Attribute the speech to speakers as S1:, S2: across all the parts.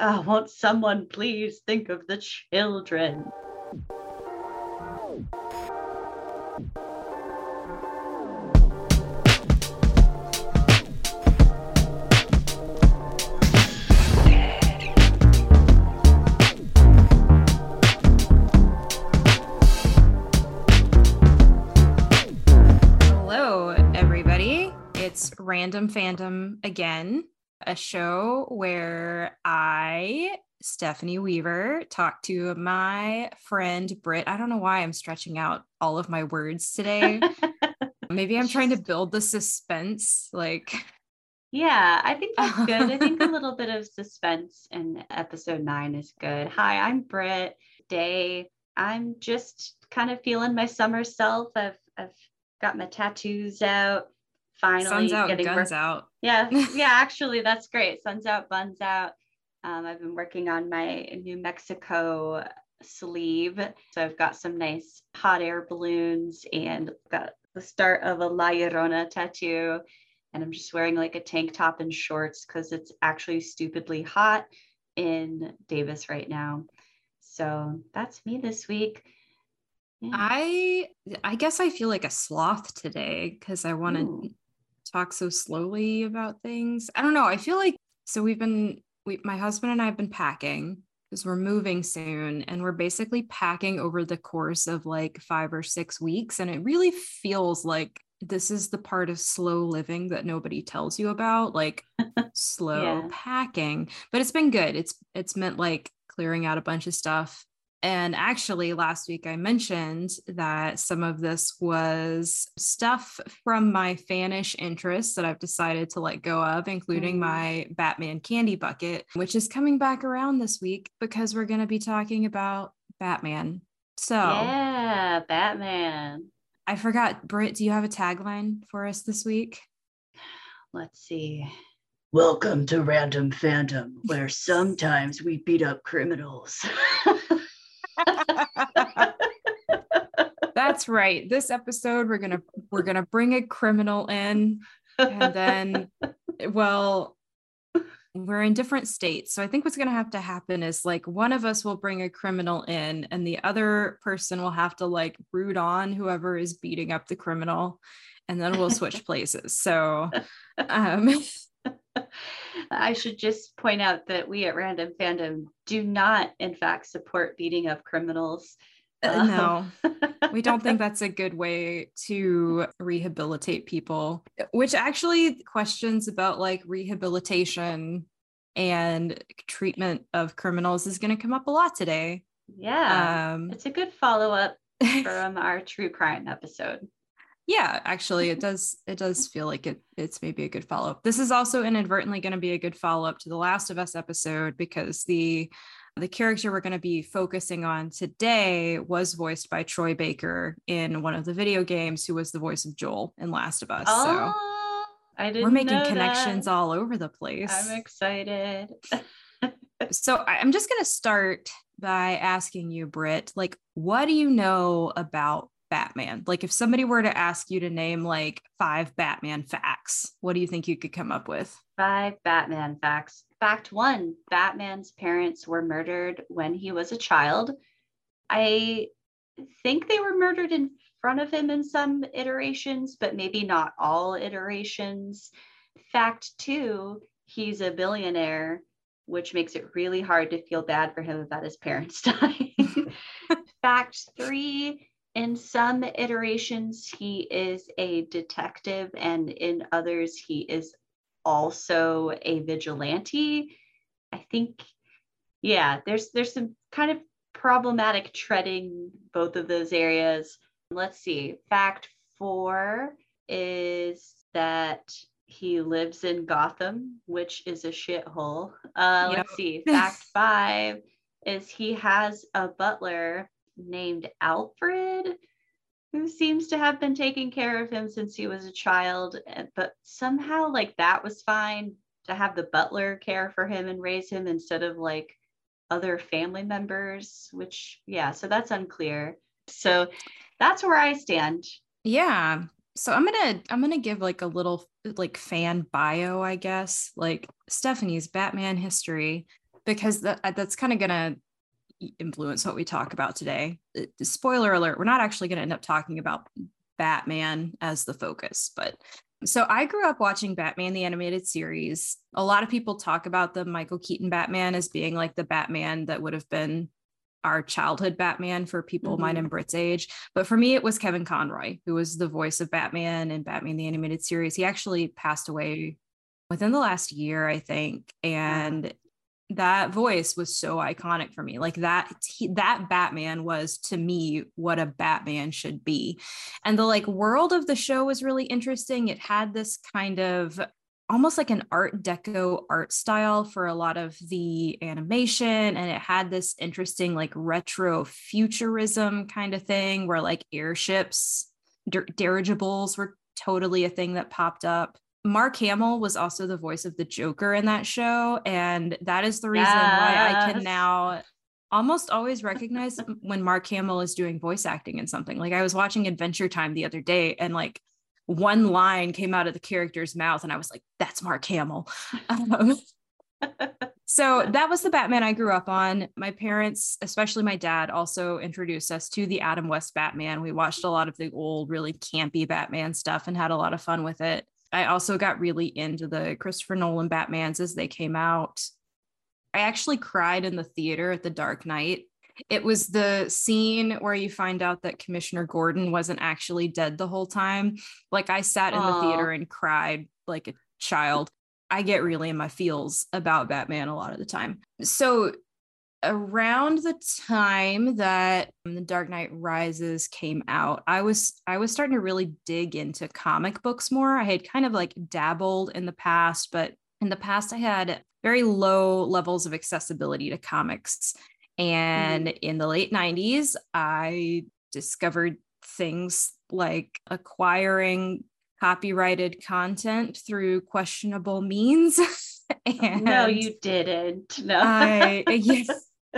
S1: Oh, won't someone please think of the children?
S2: Hello, everybody. It's Random Fandom again, a show where I, Stephanie Weaver, talk to my friend Britt. I don't know why I'm stretching out all of my words today. Maybe I'm trying to build the suspense. Like,
S1: Yeah, I think that's good. I think a little bit of suspense in episode nine is good. Hi, I'm Britt Day. I'm just kind of feeling my summer self. I've I've got my tattoos out. Finally
S2: sun's out,
S1: getting
S2: guns
S1: work-
S2: out.
S1: Yeah, yeah, actually, that's great. Sun's out, buns out. Um, I've been working on my New Mexico sleeve. So I've got some nice hot air balloons and got the start of a La Llorona tattoo. And I'm just wearing like a tank top and shorts because it's actually stupidly hot in Davis right now. So that's me this week. Yeah.
S2: I I guess I feel like a sloth today because I want to talk so slowly about things. I don't know. I feel like so we've been we my husband and I have been packing because we're moving soon and we're basically packing over the course of like 5 or 6 weeks and it really feels like this is the part of slow living that nobody tells you about like slow
S1: Yeah.
S2: packing but it's been good it's it's meant like clearing out a bunch of stuff and actually, last week I mentioned that some of this was stuff from my fanish interests that I've decided to let go of, including
S1: Mm.
S2: my Batman candy bucket, which is coming back around this week because we're going to be talking about Batman. So
S1: Yeah, Batman.
S2: I forgot, Britt, do you have a tagline for us this week?
S1: Let's see. Welcome to Random Fandom, where sometimes we beat up criminals.
S2: That's right. This episode we're going to we're going to bring a criminal in and then well we're in different states so i think what's going to have to happen is like one of us will bring a criminal in and the other person will have to like root on whoever is beating up the criminal and then we'll switch places so um
S1: I should just point out that we at Random Fandom do not, in fact, support beating up criminals.
S2: Uh, no. We don't think that's a good way to rehabilitate people which actually questions about like rehabilitation and treatment of criminals is going to come up a lot today.
S1: Yeah,
S2: um
S1: it's a good follow up from our true crime episode.
S2: yeah actually it does it does feel like it it's maybe a good follow-up. This is also inadvertently going to be a good follow-up to the last of us episode because the the character we're going to be focusing on today was voiced by troy baker in one of the video games who was the voice of joel in last of us so
S1: Oh, I didn't.
S2: we're making connections
S1: that.
S2: all over the place
S1: I'm excited.
S2: so i'm just going to start by asking you britt like what do you know about batman like if somebody were to ask you to name like five batman facts what do you think you could come up with
S1: Five Batman facts. Fact one Batman's parents were murdered when he was a child. I think they were murdered in front of him in some iterations, but maybe not all iterations. Fact two he's a billionaire, which makes it really hard to feel bad for him about his parents dying. Fact three in some iterations, he is a detective, and in others, he is also a vigilante. I think, yeah, there's there's some kind of problematic treading both of those areas. Let's see. Fact four is that he lives in Gotham, which is a shithole. Uh,
S2: Yep.
S1: Let's see. Fact five is he has a butler named Alfred who seems to have been taking care of him since he was a child but somehow like that was fine to have the butler care for him and raise him instead of like other family members which yeah so that's unclear so that's where i stand
S2: Yeah. So I'm gonna I'm gonna give like a little like fan bio, I guess. Like Stephanie's Batman history. because that, that's kind of going to influence what we talk about today. Uh, spoiler alert, we're not actually going to end up talking about Batman as the focus, but so I grew up watching Batman the animated series. A lot of people talk about the Michael Keaton Batman as being like the Batman that would have been our childhood Batman for people mm-hmm. mine and Brit's age. But for me, it was Kevin Conroy, who was the voice of Batman in Batman the Animated Series. He actually passed away within the last year, I think. And that voice was so iconic for me. Like that, that Batman was to me what a Batman should be. And the like world of the show was really interesting. It had this kind of almost like an art deco art style for a lot of the animation and it had this interesting like retro futurism kind of thing where like airships dir- dirigibles were totally a thing that popped up mark hamill was also the voice of the joker in that show and that is the reason yes. why i can now almost always recognize when mark hamill is doing voice acting in something like i was watching adventure time the other day and like one line came out of the character's mouth and I was like, that's Mark Hamill. Um, so that was the Batman I grew up on. My parents, especially my dad, also introduced us to the Adam West Batman. We watched a lot of the old, really campy Batman stuff and had a lot of fun with it. I also got really into the Christopher Nolan Batmans as they came out. I actually cried in the theater at The Dark Knight it was the scene where you find out that Commissioner Gordon wasn't actually dead the whole time. Like I sat in Aww. the theater and cried like a child. I get really in my feels about Batman a lot of the time. So around the time that the dark knight rises came out i was i was starting to really dig into comic books more i had kind of like dabbled in the past but in the past i had very low levels of accessibility to comics and mm-hmm. in the late 90s, I discovered things like acquiring copyrighted content through questionable means.
S1: and no, you didn't. No.
S2: I, yes.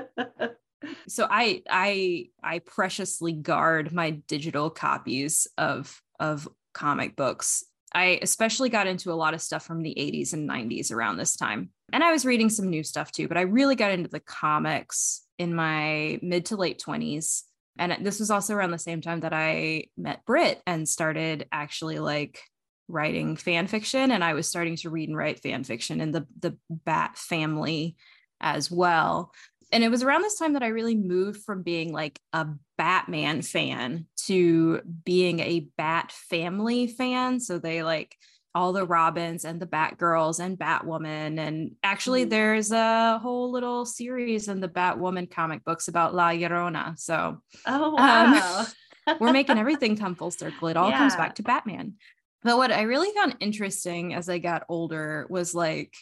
S2: so I I I preciously guard my digital copies of of comic books. I especially got into a lot of stuff from the 80s and 90s around this time. And I was reading some new stuff too, but I really got into the comics in my mid to late 20s. And this was also around the same time that I met Brit and started actually like writing fan fiction. And I was starting to read and write fan fiction in the, the Bat family as well. And it was around this time that I really moved from being like a Batman fan to being a Bat family fan. So they like all the Robins and the Batgirls and Batwoman. And actually, mm there's a whole little series in the Batwoman comic books about La Llorona. So,
S1: oh, um, wow.
S2: Um, we're making everything come full circle. It all yeah. comes back to Batman. But what I really found interesting as I got older was like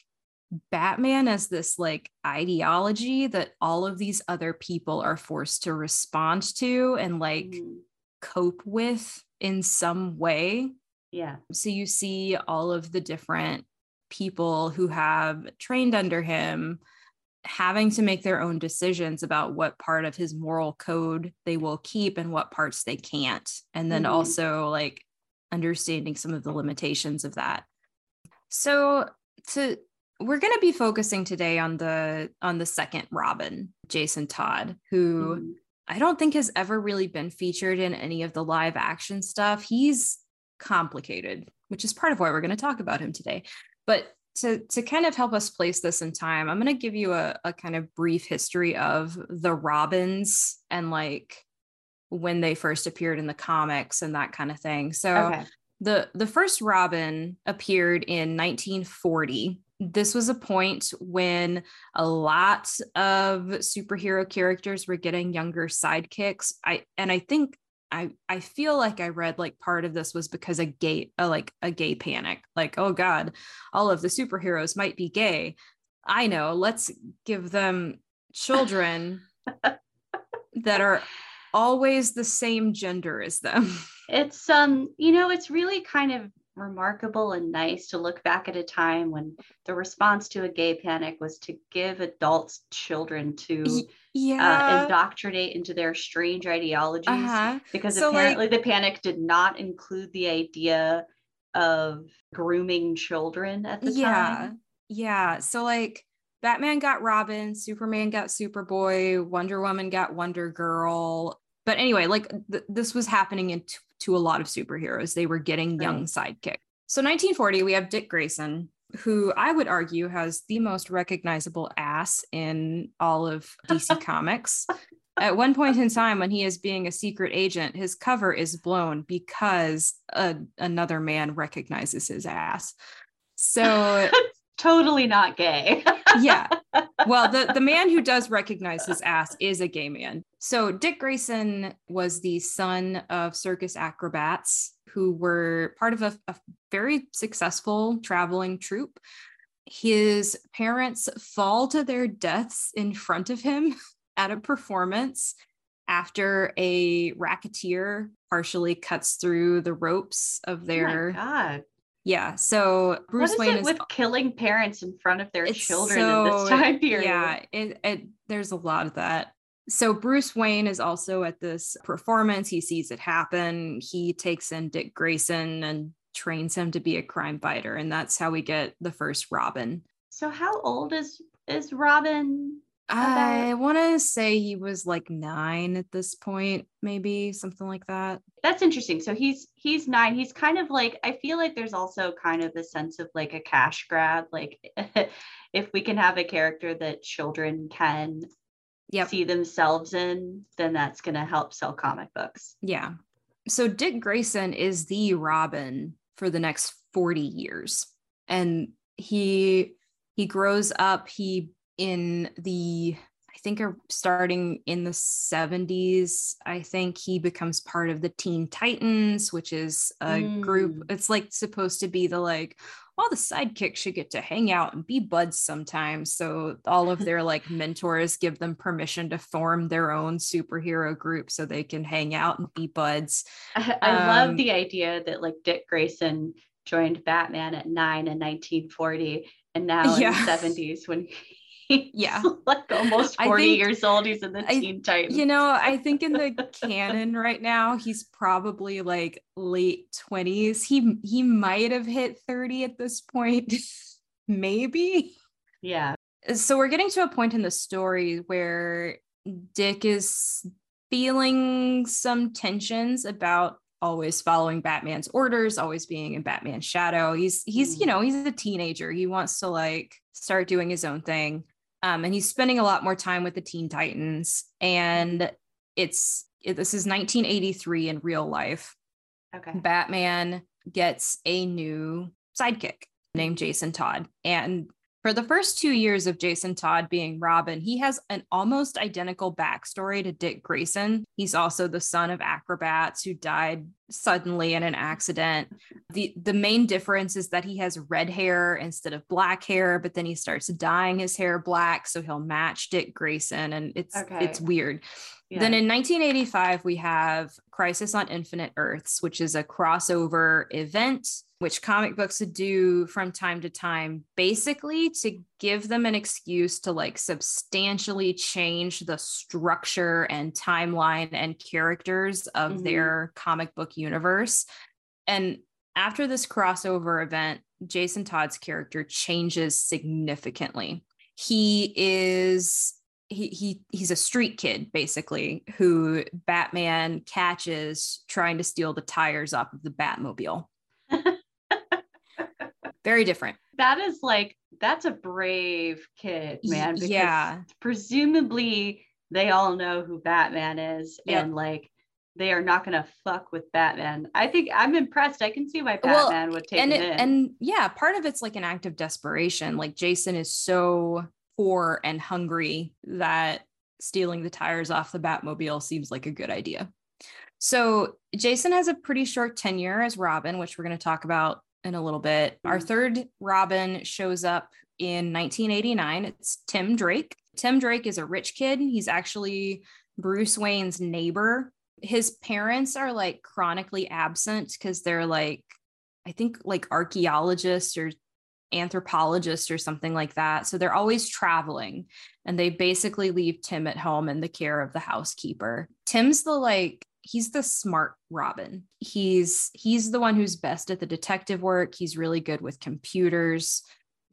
S2: Batman as this like ideology that all of these other people are forced to respond to and like mm. cope with in some way
S1: yeah.
S2: So you see all of the different people who have trained under him having to make their own decisions about what part of his moral code they will keep and what parts they can't. And then mm-hmm. also like understanding some of the limitations of that. So to we're going to be focusing today on the on the second Robin, Jason Todd, who mm-hmm. I don't think has ever really been featured in any of the live action stuff. He's complicated, which is part of why we're going to talk about him today. But to, to kind of help us place this in time, I'm going to give you a, a kind of brief history of the Robins and like when they first appeared in the comics and that kind of thing. So okay. the the first Robin appeared in 1940. This was a point when a lot of superhero characters were getting younger sidekicks. I and I think I I feel like I read like part of this was because a gay a, like a gay panic like oh god all of the superheroes might be gay I know let's give them children that are always the same gender as them
S1: it's um you know it's really kind of remarkable and nice to look back at a time when the response to a gay panic was to give adults children to uh, yeah. uh, indoctrinate into their strange ideologies uh-huh. because so apparently like, the panic did not include the idea of grooming children at the
S2: yeah.
S1: time.
S2: Yeah. So like Batman got Robin, Superman got Superboy, Wonder Woman got Wonder Girl. But anyway, like th- this was happening in t- to a lot of superheroes. They were getting young right. sidekick. So 1940, we have Dick Grayson, who I would argue has the most recognizable ass in all of DC Comics. At one point in time, when he is being a secret agent, his cover is blown because a, another man recognizes his ass. So
S1: totally not gay.
S2: yeah. Well, the, the man who does recognize his ass is a gay man. So Dick Grayson was the son of circus acrobats who were part of a, a very successful traveling troupe. His parents fall to their deaths in front of him at a performance after a racketeer partially cuts through the ropes of oh their
S1: oh God.
S2: Yeah. So Bruce
S1: what is
S2: Wayne
S1: it
S2: is
S1: with killing parents in front of their children so, in this time period.
S2: Yeah, it, it there's a lot of that. So Bruce Wayne is also at this performance. He sees it happen. He takes in Dick Grayson and trains him to be a crime fighter, and that's how we get the first Robin.
S1: So how old is is Robin
S2: I want to say he was like nine at this point, maybe something like that.
S1: That's interesting. So he's he's nine. He's kind of like I feel like there's also kind of the sense of like a cash grab. Like if we can have a character that children can yep. see themselves in, then that's going to help sell comic books.
S2: Yeah. So Dick Grayson is the Robin for the next 40 years, and he he grows up. He in the I think starting in the 70s, I think he becomes part of the Teen Titans, which is a mm. group. It's like supposed to be the like, all the sidekicks should get to hang out and be buds sometimes. So all of their like mentors give them permission to form their own superhero group so they can hang out and be buds.
S1: I, I um, love the idea that like Dick Grayson joined Batman at nine in 1940 and now yeah. in the 70s when
S2: yeah
S1: like almost 40 think, years old he's in the I, teen titans
S2: you know i think in the canon right now he's probably like late 20s he he might have hit 30 at this point maybe
S1: yeah
S2: so we're getting to a point in the story where dick is feeling some tensions about always following Batman's orders, always being in Batman's shadow. He's he's you mm. know, he's a teenager. He wants to like start doing his own thing. Um, and he's spending a lot more time with the Teen Titans. And it's it, this is 1983 in real life.
S1: Okay.
S2: Batman gets a new sidekick named Jason Todd. And for the first two years of Jason Todd being Robin, he has an almost identical backstory to Dick Grayson. He's also the son of acrobats who died suddenly in an accident. The the main difference is that he has red hair instead of black hair, but then he starts dyeing his hair black so he'll match Dick Grayson and it's okay. it's weird. Yeah. Then in 1985 we have Crisis on Infinite Earths, which is a crossover event which comic books do from time to time, basically to give them an excuse to like substantially change the structure and timeline and characters of mm-hmm. their comic book universe. And after this crossover event, Jason Todd's character changes significantly. He is he, he he's a street kid basically who Batman catches trying to steal the tires off of the Batmobile. Very different.
S1: That is like that's a brave kid, man.
S2: Because yeah.
S1: Presumably they all know who Batman is yep. and like they are not going to fuck with Batman. I think I'm impressed. I can see why Batman well, would take
S2: and
S1: it,
S2: And yeah, part of it's like an act of desperation. Like Jason is so poor and hungry that stealing the tires off the Batmobile seems like a good idea. So Jason has a pretty short tenure as Robin, which we're going to talk about in a little bit. Our mm-hmm. third Robin shows up in 1989. It's Tim Drake. Tim Drake is a rich kid. He's actually Bruce Wayne's neighbor. His parents are like chronically absent because they're like, I think like archaeologists or anthropologists or something like that. So they're always traveling and they basically leave Tim at home in the care of the housekeeper. Tim's the like he's the smart Robin. He's he's the one who's best at the detective work. He's really good with computers.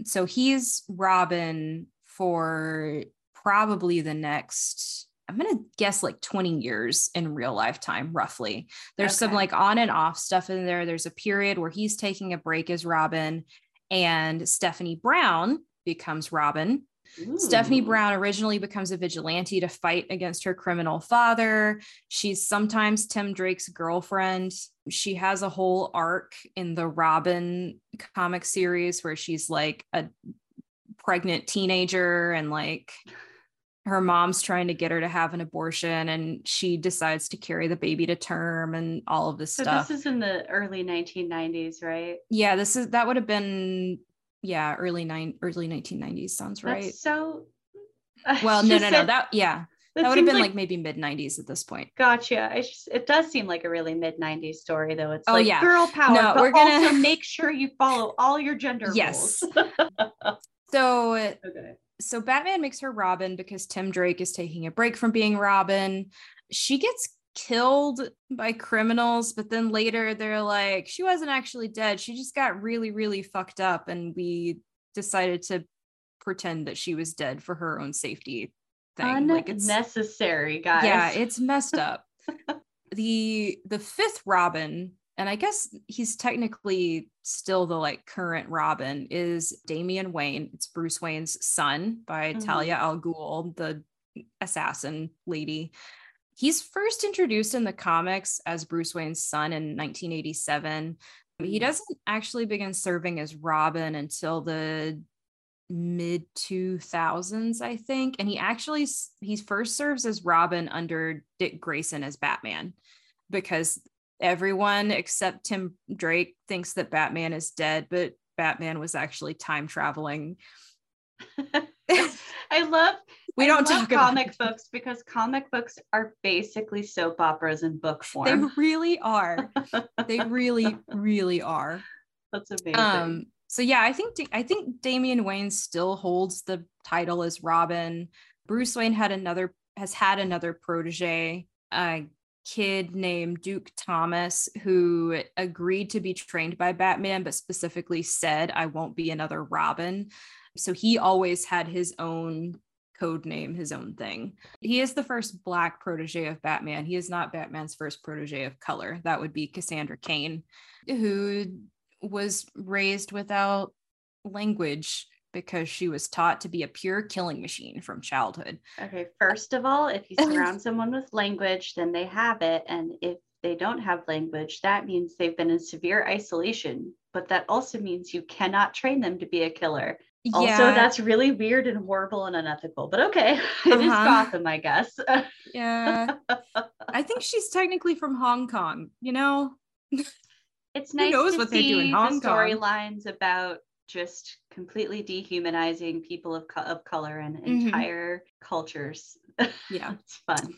S2: So he's Robin for probably the next I'm going to guess like 20 years in real lifetime, roughly. There's okay. some like on and off stuff in there. There's a period where he's taking a break as Robin, and Stephanie Brown becomes Robin. Ooh. Stephanie Brown originally becomes a vigilante to fight against her criminal father. She's sometimes Tim Drake's girlfriend. She has a whole arc in the Robin comic series where she's like a pregnant teenager and like her mom's trying to get her to have an abortion and she decides to carry the baby to term and all of this
S1: so
S2: stuff.
S1: This is in the early 1990s, right?
S2: Yeah, this is that would have been yeah, early nine early 1990s sounds right.
S1: That's so
S2: Well, no, no, no. That yeah. That, that would have been like, like maybe mid 90s at this point.
S1: Gotcha. Just, it does seem like a really mid 90s story, though. It's oh, like yeah. girl power, no, but we're gonna... also make sure you follow all your gender yes. rules.
S2: so okay so Batman makes her Robin because Tim Drake is taking a break from being Robin. She gets killed by criminals, but then later they're like, she wasn't actually dead. She just got really, really fucked up. And we decided to pretend that she was dead for her own safety
S1: thing. Like it's necessary, guys.
S2: Yeah, it's messed up. the the fifth Robin and I guess he's technically still the like current Robin is Damian Wayne. It's Bruce Wayne's son by mm-hmm. Talia al Ghul, the assassin lady. He's first introduced in the comics as Bruce Wayne's son in 1987. He mm-hmm. doesn't actually begin serving as Robin until the mid 2000s i think and he actually he first serves as robin under dick grayson as batman because everyone except Tim Drake thinks that Batman is dead, but Batman was actually time traveling.
S1: I love we I don't love talk comic books because comic books are basically soap operas in book form.
S2: They really are. they really, really are.
S1: That's amazing. Um,
S2: so yeah, I think I think Damian Wayne still holds the title as Robin. Bruce Wayne had another has had another protege. a kid named Duke Thomas who agreed to be trained by Batman, but specifically said, I won't be another Robin. So he always had his own code name, his own thing. He is the first black protege of Batman. He is not Batman's first protege of color. That would be Cassandra Cain, who was raised without language because she was taught to be a pure killing machine from childhood.
S1: Okay, first of all, if you surround someone with language, then they have it. And if they don't have language, that means they've been in severe isolation. But that also means you cannot train them to be a killer. Yeah. Also, that's really weird and horrible and unethical. But okay, it uh-huh. is Gotham, I guess.
S2: yeah. I think she's technically from Hong Kong, you know?
S1: It's nice Who knows what they do in Hong Kong. Storylines about just completely dehumanizing people of, co- of color and mm-hmm. entire cultures.
S2: Yeah,
S1: it's fun.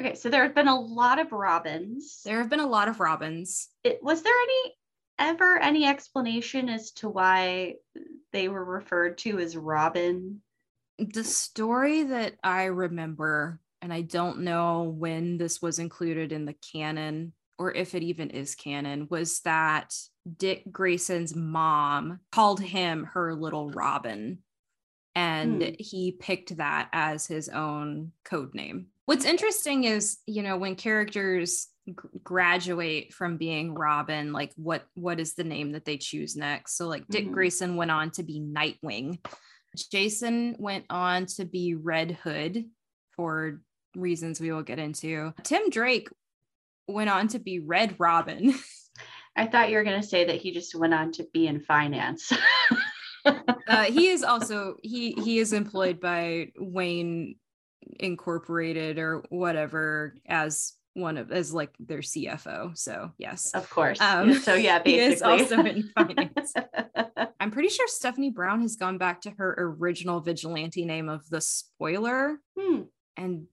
S1: Okay, so there have been a lot of robins.
S2: There have been a lot of robins.
S1: It, was there any ever any explanation as to why they were referred to as Robin?
S2: The story that I remember, and I don't know when this was included in the canon or if it even is canon, was that Dick Grayson's mom called him her little Robin. And hmm. he picked that as his own code name. What's interesting is, you know, when characters g- graduate from being Robin, like what what is the name that they choose next? So like Dick mm-hmm. Grayson went on to be Nightwing. Jason went on to be Red Hood for reasons we will get into. Tim Drake went on to be Red Robin.
S1: I thought you were going to say that he just went on to be in finance.
S2: uh, he is also he he is employed by Wayne Incorporated or whatever as one of as like their CFO. So yes,
S1: of course. Um, so yeah, basically, he is also in
S2: finance. I'm pretty sure Stephanie Brown has gone back to her original vigilante name of the Spoiler,
S1: hmm.
S2: and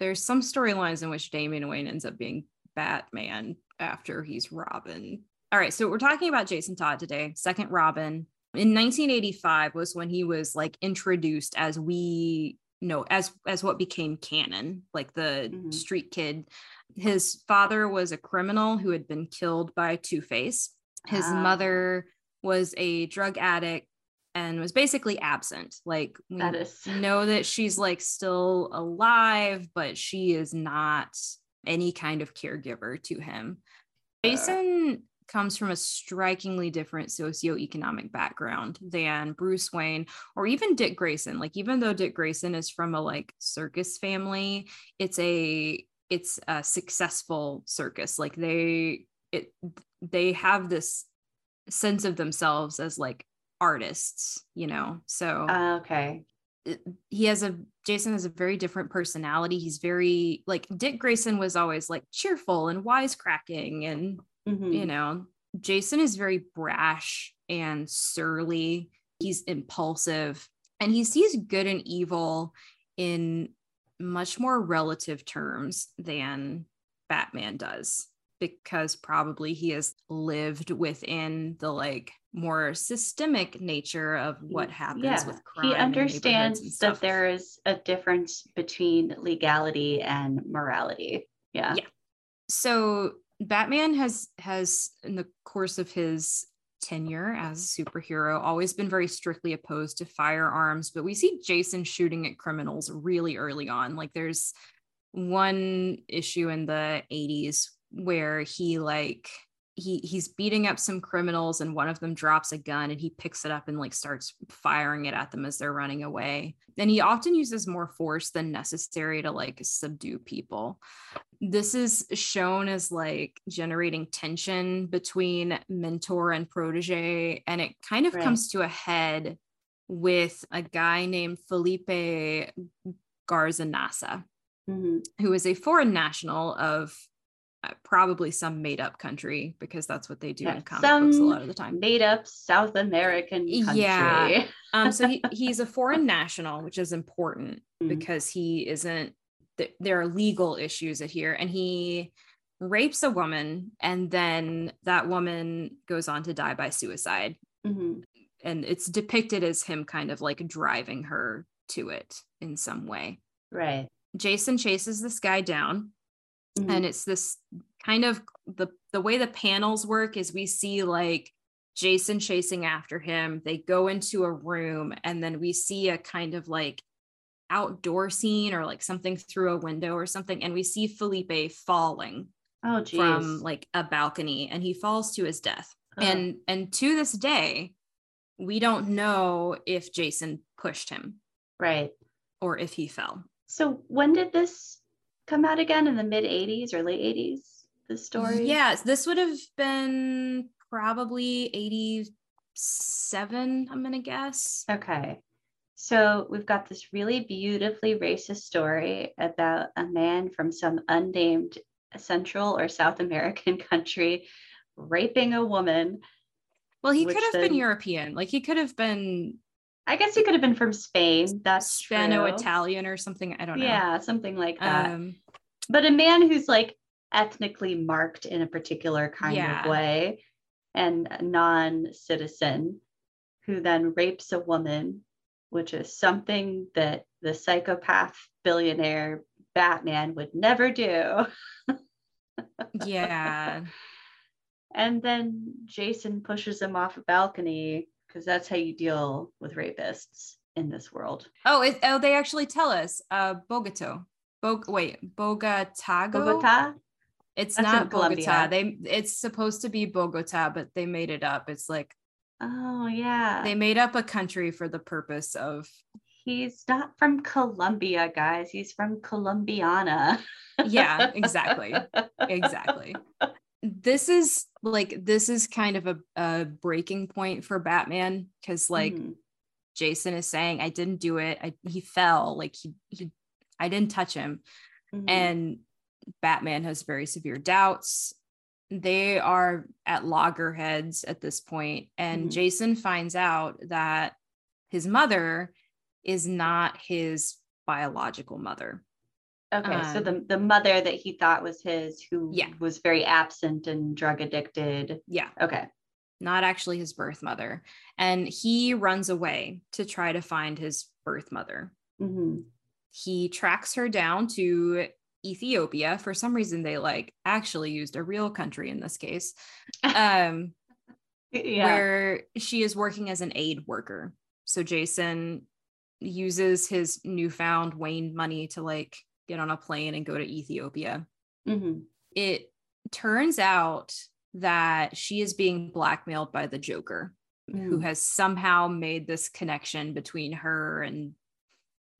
S2: there's some storylines in which Damian Wayne ends up being Batman after he's Robin. All right, so we're talking about Jason Todd today, second Robin. In 1985 was when he was like introduced as we know as as what became canon, like the mm-hmm. street kid. His father was a criminal who had been killed by Two-Face. His mother was a drug addict and was basically absent. Like we
S1: That is
S2: know that she's like still alive, but she is not any kind of caregiver to him. Jason comes from a strikingly different socioeconomic background than Bruce Wayne or even Dick Grayson. Like even though Dick Grayson is from a like circus family, it's a it's a successful circus. Like they it they have this sense of themselves as like artists, you know. So
S1: Uh, okay.
S2: he has a Jason has a very different personality. He's very like Dick Grayson was always like cheerful and wisecracking and
S1: Mhm.
S2: you know, Jason is very brash and surly. He's impulsive and he sees good and evil in much more relative terms than Batman does because probably he has lived within the like more systemic nature of what happens
S1: Yeah,
S2: with crime.
S1: he
S2: in neighborhoods and
S1: understands that there is a difference between legality and morality. Yeah.
S2: Yeah. so Batman has has in the course of his tenure as a superhero always been very strictly opposed to firearms but we see Jason shooting at criminals really early on. Like there's one issue in the 80s where he like he he's beating up some criminals and one of them drops a gun and he picks it up and like starts firing it at them as they're running away and he often uses more force than necessary to like subdue people this is shown as like generating tension between mentor and protege and it kind of
S1: Right.
S2: comes to a head with a guy named Felipe Garzanasa
S1: Mhm.
S2: who is a foreign national of probably some made up country because that's what they do
S1: Yeah,
S2: in comic books a lot of the time.
S1: Made up South American country.
S2: Yeah. Um, so he, he's a foreign national, which is important
S1: Mm.
S2: because he isn't. th- There are legal issues at here, and he rapes a woman, and then that woman goes on to die by suicide,
S1: Mhm.
S2: and it's depicted as him kind of like driving her to it in some way.
S1: Right.
S2: Jason chases this guy down
S1: Mhm.
S2: and it's this kind of the the way the panels work is we see like Jason chasing after him they go into a room and then we see a kind of like outdoor scene or like something through a window or something and we see Felipe falling
S1: oh, geez.
S2: from like a balcony and he falls to his death and and to this day we don't know if Jason pushed him
S1: right.
S2: or if he fell
S1: So when did this come out again? In the mid 80s or late 80s? The story?
S2: Yes, this would have been probably 87, I'm going to guess.
S1: Okay. So we've got this really beautifully racist story about a man from some unnamed Central or South American country raping a woman.
S2: Well, he could have been European. Like he could have been
S1: I guess he could have been from Spain. That's
S2: Spano. Italian or something. I don't know.
S1: Yeah, something like that.
S2: Um,
S1: but a man who's like ethnically marked in a particular kind
S2: Yeah.
S1: of way and non-citizen who then rapes a woman which is something that the psychopath billionaire batman would never do
S2: yeah.
S1: and then jason pushes him off a balcony because that's how you deal with rapists in this world
S2: Oh, it, oh, they actually tell us. Uh, Bogota. Bog. Wait, Bogotago.
S1: bogota
S2: It's
S1: That's
S2: not Bogota. They. It's supposed to be Bogota, but they made it up. It's like
S1: oh yeah
S2: they made up a country for the purpose of
S1: He's not from Colombia, guys. He's from Colombiana.
S2: Yeah, exactly. exactly this is like this is kind of a, a breaking point for batman because like
S1: Mhm.
S2: jason is saying i didn't do it I, he fell like he, he i didn't touch him
S1: Mhm.
S2: and batman has very severe doubts they are at loggerheads at this point and
S1: Mhm.
S2: jason finds out that his mother is not his biological mother
S1: okay, so
S2: um,
S1: the the mother that he thought was his, who
S2: Yeah.
S1: was very absent and drug addicted.
S2: yeah
S1: Okay.
S2: not actually his birth mother. And he runs away to try to find his birth mother.
S1: hmm
S2: He tracks her down to Ethiopia. For some reason, they like actually used a real country in this case, um,
S1: Yeah.
S2: where she is working as an aid worker. So Jason uses his newfound Wayne money to like get on a plane and go to Ethiopia.
S1: Mm-hmm.
S2: It turns out that she is being blackmailed by the Joker, who
S1: Mm.
S2: has somehow made this connection between her and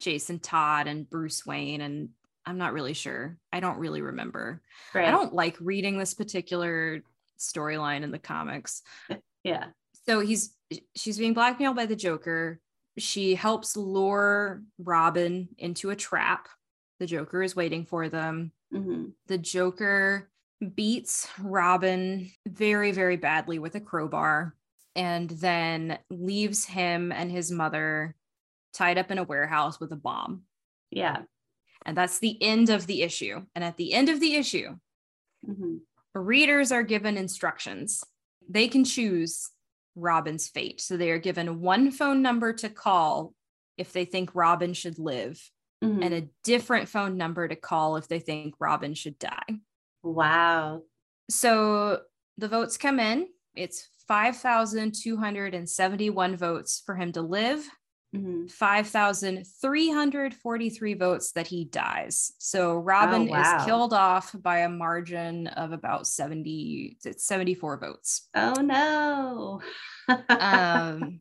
S2: Jason Todd and Bruce Wayne. And I'm not really sure. I don't really remember.
S1: Right.
S2: I don't like reading this particular storyline in the comics.
S1: Yeah.
S2: So he's she's being blackmailed by the Joker. She helps lure Robin into a trap. The Joker is waiting for them.
S1: hmm
S2: The Joker beats Robin very, very badly with a crowbar and then leaves him and his mother tied up in a warehouse with a bomb.
S1: Yeah.
S2: And that's the end of the issue. And at the end of the issue,
S1: hmm
S2: readers are given instructions. They can choose Robin's fate. So they are given one phone number to call if they think Robin should live,
S1: hmm
S2: and a different phone number to call if they think Robin should die.
S1: wow.
S2: So the votes come in. It's 5,271 votes for him to live,
S1: hmm
S2: 5,343 votes that he dies. So Robin
S1: wow.
S2: is killed off by a margin of about 70, it's 74 votes.
S1: Oh no.
S2: Um,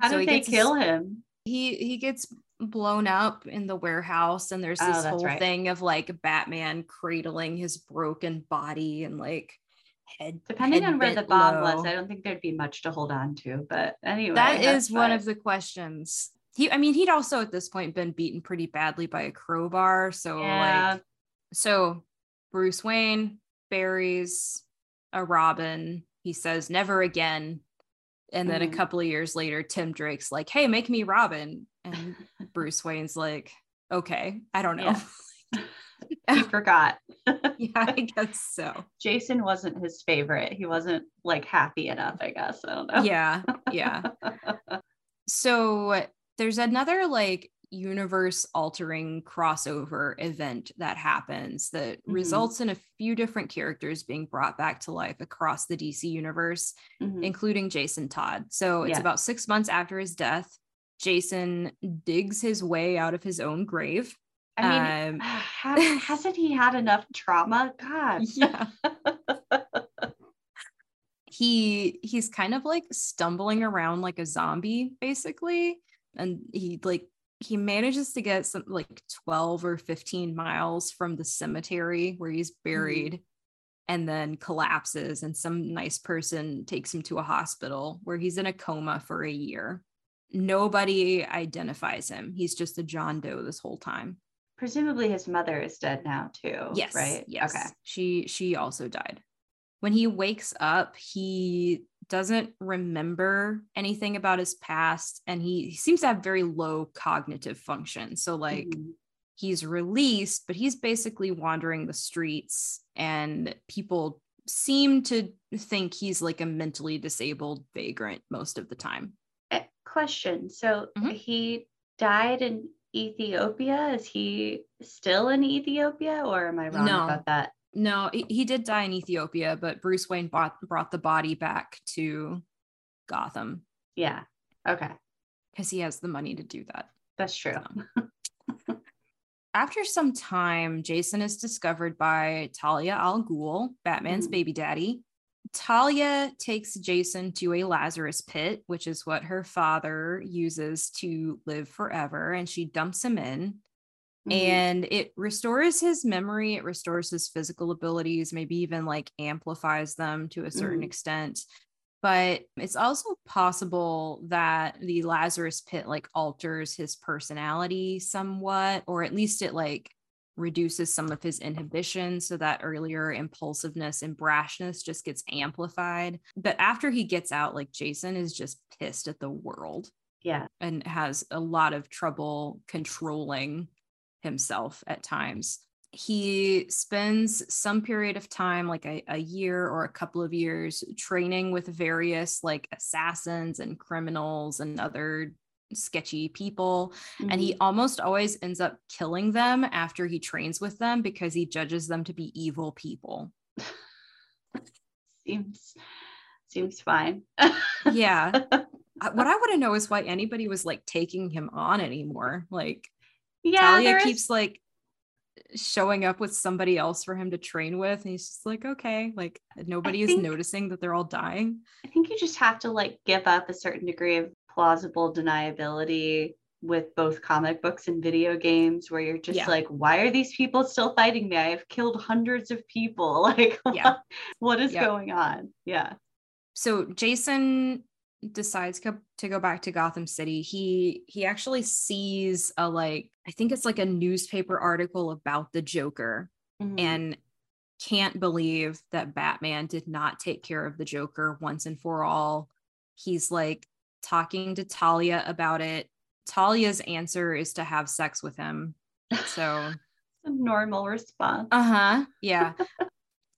S1: How
S2: so
S1: did
S2: he
S1: they kill him?
S2: He he gets blown up in the warehouse and there's
S1: Oh,
S2: this
S1: that's
S2: whole
S1: right.
S2: thing of like Batman cradling his broken body and like head
S1: Depending
S2: head
S1: on where the bomb
S2: low.
S1: was, I don't think there'd be much to hold on to. But anyway, that's
S2: is one of the questions. He, I mean, he'd also at this point been beaten pretty badly by a crowbar. So,
S1: Yeah.
S2: like, so Bruce Wayne buries a Robin. He says, never again. And then
S1: Mhm.
S2: a couple of years later, Tim Drake's like, hey, make me Robin. And Bruce Wayne's like, okay, I don't know.
S1: he forgot.
S2: yeah, I guess so.
S1: Jason wasn't his favorite. He wasn't like happy enough, I guess. I don't know.
S2: Yeah, yeah. so there's another like universe altering crossover event that happens that
S1: Mhm.
S2: results in a few different characters being brought back to life across the DC universe,
S1: Mhm.
S2: including Jason Todd. So it's
S1: Yeah.
S2: about six months after his death. Jason digs his way out of his own grave.
S1: I mean,
S2: Um,
S1: ha- hasn't he had enough trauma? God.
S2: Yeah. he he's kind of like stumbling around like a zombie basically and he like he manages to get some like 12 or 15 miles from the cemetery where he's mm-hmm. buried and then collapses and some nice person takes him to a hospital where he's in a coma for a year nobody identifies him he's just a john doe this whole time
S1: Presumably his mother is dead now too.
S2: yes
S1: Right.
S2: yes
S1: Okay.
S2: she she also died when he wakes up he doesn't remember anything about his past and he, he seems to have very low cognitive function so like
S1: Mhm.
S2: he's released but he's basically wandering the streets and people seem to think he's like a mentally disabled vagrant most of the time
S1: Eh, Question. So
S2: Mhm.
S1: he died in Ethiopia. Is he still in Ethiopia or am I wrong
S2: No.
S1: about that?
S2: No he, he did die in ethiopia but bruce wayne brought, brought the body back to gotham
S1: Yeah. Okay.
S2: because he has the money to do that
S1: That's true.
S2: After some time, Jason is discovered by Talia al Ghul, Batman's
S1: Mhm.
S2: baby daddy. Talia takes Jason to a Lazarus pit, which is what her father uses to live forever, and she dumps him in.
S1: Mhm.
S2: And it restores his memory, it restores his physical abilities, maybe even like amplifies them to a certain
S1: Mhm.
S2: extent. But it's also possible that the Lazarus pit like alters his personality somewhat, or at least it like reduces some of his inhibition so that earlier impulsiveness and brashness just gets amplified. But after he gets out, like Jason is just pissed at the world
S1: yeah.
S2: and has a lot of trouble controlling himself at times. He spends some period of time, like a, a year or a couple of years, training with various like assassins and criminals and other sketchy people. And he mm-hmm. almost always ends up killing them after he trains with them because he judges them to be evil people.
S1: seems seems fine.
S2: Yeah. what I want to know is why anybody was like taking him on anymore. Like,
S1: yeah,
S2: Talia keeps
S1: is,
S2: like showing up with somebody else for him to train with. And he's just like, okay, like nobody is
S1: think-
S2: noticing that they're all dying.
S1: I think you just have to like give up a certain degree of plausible deniability with both comic books and video games where you're just
S2: Yeah.
S1: like why are these people still fighting me i've killed hundreds of people like
S2: Yeah.
S1: what, what is
S2: Yep.
S1: going on yeah
S2: so Jason decides co- to go back to Gotham City. He he actually sees a like I think it's like a newspaper article about the Joker
S1: Mhm.
S2: and can't believe that Batman did not take care of the Joker once and for all. He's like talking to Talia about it. Talia's answer is to have sex with him. So,
S1: a normal response
S2: uh-huh. Yeah.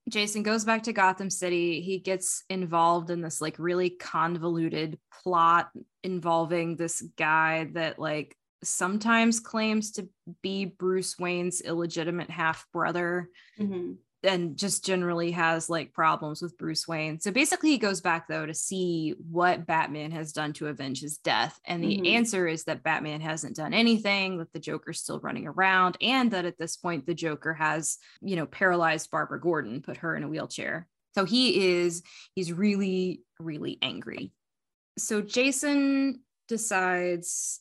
S2: Jason goes back to Gotham City. He gets involved in this like really convoluted plot involving this guy that like sometimes claims to be Bruce Wayne's illegitimate half brother
S1: Mhm.
S2: And just generally has like problems with Bruce Wayne. So basically, he goes back though to see what Batman has done to avenge his death. And the
S1: Mhm.
S2: answer is that Batman hasn't done anything, that the Joker's still running around, and that at this point, the Joker has, you know, paralyzed Barbara Gordon, put her in a wheelchair. So he is, he's really, really angry. So Jason decides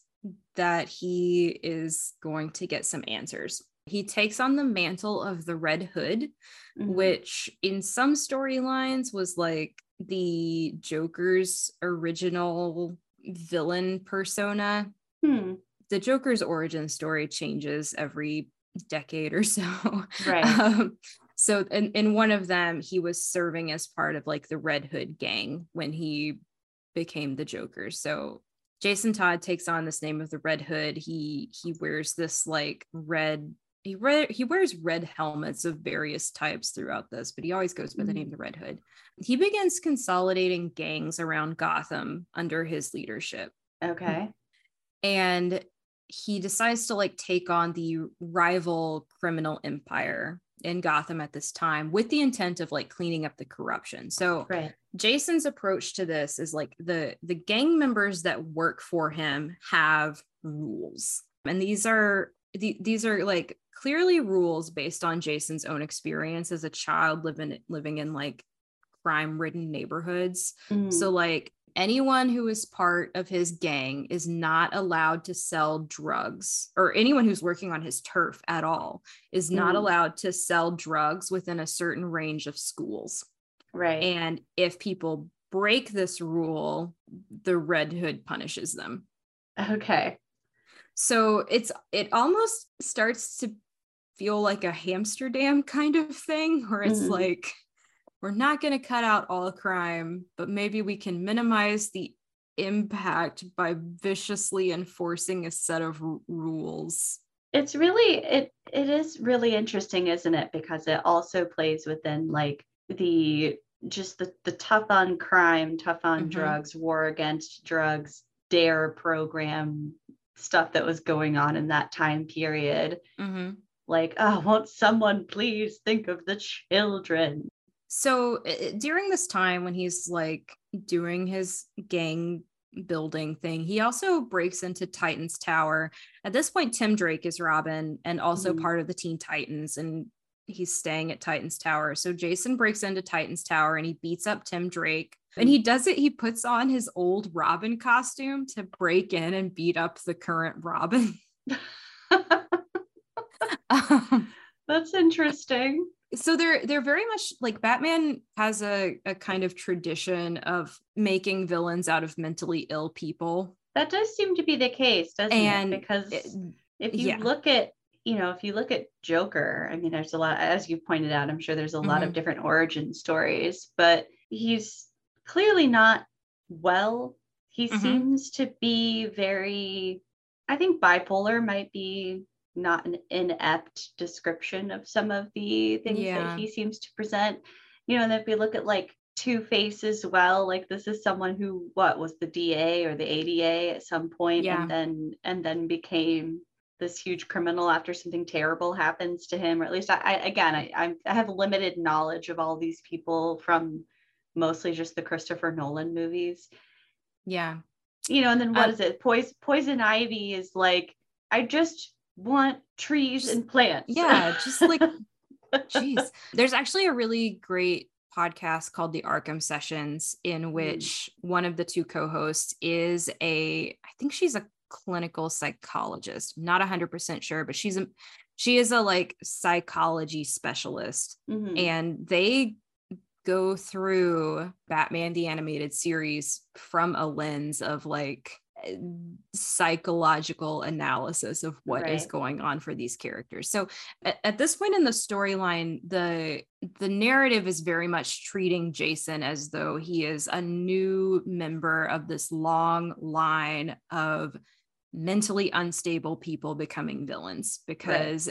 S2: that he is going to get some answers. He takes on the mantle of the Red Hood,
S1: Mhm.
S2: which in some storylines was like the Joker's original villain persona.
S1: Hmm.
S2: The Joker's origin story changes every decade or so.
S1: Right.
S2: Um, so in, in one of them, he was serving as part of like the Red Hood gang when he became the Joker. So Jason Todd takes on this name of the Red Hood. He he wears this like red he re- he wears red helmets of various types throughout this, but he always goes by the mm-hmm. name the Red Hood. He begins consolidating gangs around Gotham under his leadership
S1: okay
S2: and he decides to like take on the rival criminal empire in Gotham at this time with the intent of like cleaning up the corruption. So
S1: right
S2: Jason's approach to this is like the the gang members that work for him have rules. And these are the, these are like clearly rules based on Jason's own experience as a child living living in like crime ridden neighborhoods.
S1: Mhm.
S2: So, like, anyone who is part of his gang is not allowed to sell drugs, or anyone who's working on his turf at all is not
S1: Mm.
S2: allowed to sell drugs within a certain range of schools.
S1: right
S2: And if people break this rule, the Red Hood punishes them.
S1: okay
S2: So it's it almost starts to feel like a Hamsterdam kind of thing, where it's
S1: Mhm.
S2: like we're not going to cut out all crime, but maybe we can minimize the impact by viciously enforcing a set of r- rules.
S1: it's really it it is really interesting isn't it because it also plays within like the just the the tough on crime tough on
S2: Mhm.
S1: drugs war against drugs dare program stuff that was going on in that time period like oh won't someone please think of the children
S2: So during this time when he's like doing his gang building thing, he also breaks into Titan's Tower. At this point, Tim Drake is Robin and also
S1: Mhm.
S2: part of the Teen Titans, and he's staying at Titan's Tower. So Jason breaks into Titan's Tower and he beats up Tim Drake. And he does it, he puts on his old Robin costume to break in and beat up the current Robin.
S1: That's interesting
S2: so they're they're very much like batman has a, a kind of tradition of making villains out of mentally ill people
S1: that does seem to be the case doesn't
S2: And
S1: it because
S2: it-
S1: if you
S2: yeah.
S1: look at you know if you look at joker i mean there's a lot as you pointed out i'm sure there's a lot of
S2: Mhm.
S1: different origin stories but he's clearly not well he
S2: Mhm.
S1: seems to be very i think bipolar might be not an inept description of some of the things
S2: Yeah.
S1: that he seems to present you know and if we look at like two face as well like this is someone who what was the da or the ada at some point
S2: Yeah.
S1: and then and then became this huge criminal after something terrible happens to him or at least i, I again I, I'm- have limited knowledge of all these people from mostly just the christopher nolan movies
S2: yeah
S1: You know, and then what
S2: Uh,
S1: is it? Poison poison ivy is like, I just want trees and plants.
S2: Yeah, just like Jeez. There's actually a really great podcast called the Arkham Sessions, in which one of the two co hosts is a, I think she's a clinical psychologist. Not 100% sure, but she's a, she is a like psychology specialist.
S1: Mhm.
S2: And they go through Batman the animated series from a lens of like psychological analysis of what is
S1: Right.
S2: going on for these characters. So at, at this point in the storyline, the the narrative is very much treating Jason as though he is a new member of this long line of mentally unstable people becoming villains because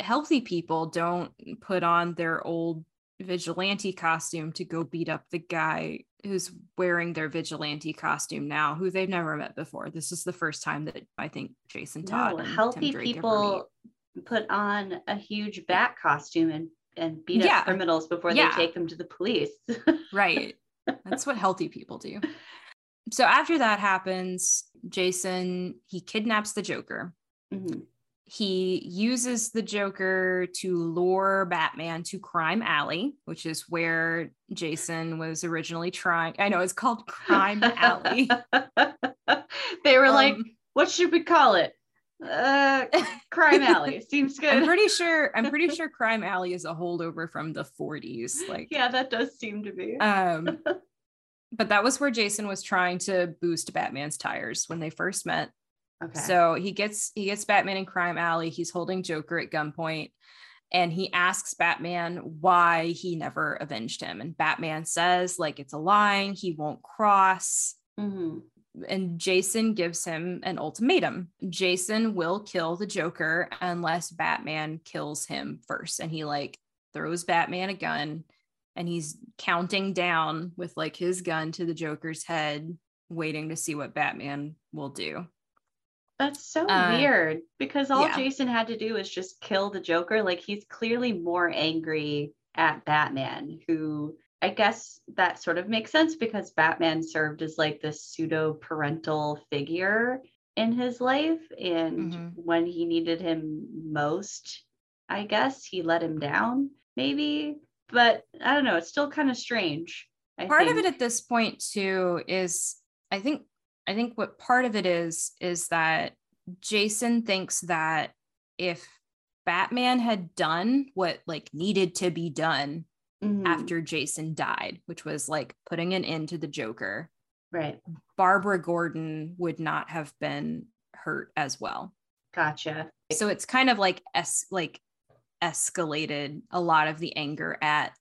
S2: healthy people don't put on their old vigilante costume to go beat up the guy who's wearing their vigilante costume now who they've never met before this is the first time that i think jason todd
S1: No,
S2: and Tim
S1: healthy
S2: Drake ever meet.
S1: people put on a huge bat costume and and beat
S2: Yeah.
S1: up criminals before
S2: Yeah.
S1: they take them to the police.
S2: right that's what healthy people do so after that happens jason he kidnaps the joker
S1: Mhm.
S2: He uses the Joker to lure Batman to Crime Alley, which is where Jason was originally trying. I know it's called Crime Alley.
S1: they were like,
S2: Um,
S1: what should we call it? Uh, Crime Alley. Seems good.
S2: I'm pretty sure I'm pretty sure Crime Alley is a holdover from the 40s. Like
S1: yeah, that does seem to be.
S2: um but that was where Jason was trying to boost Batman's tires when they first met.
S1: Okay.
S2: So he gets he gets Batman in Crime Alley. He's holding Joker at gunpoint, and he asks Batman why he never avenged him. And Batman says like it's a line he won't cross.
S1: Mhm.
S2: And Jason gives him an ultimatum. Jason will kill the Joker unless Batman kills him first. And he like throws Batman a gun and he's counting down with like his gun to the Joker's head, waiting to see what Batman will do.
S1: That's so
S2: Uh,
S1: weird because all
S2: yeah.
S1: Jason had to do was just kill the Joker. Like he's clearly more angry at Batman, who I guess that sort of makes sense because Batman served as like this pseudo parental figure in his life. And
S2: Mhm.
S1: when he needed him most, I guess he let him down, maybe. But I don't know. It's still kind of strange. I
S2: part of it at this point too is i think i think what part of it is is that jason thinks that if batman had done what like needed to be done
S1: Mhm.
S2: after jason died which was like putting an end to the joker
S1: right.
S2: barbara gordon would not have been hurt as well
S1: Gotcha.
S2: so it's kind of like es- like escalated a lot of the anger at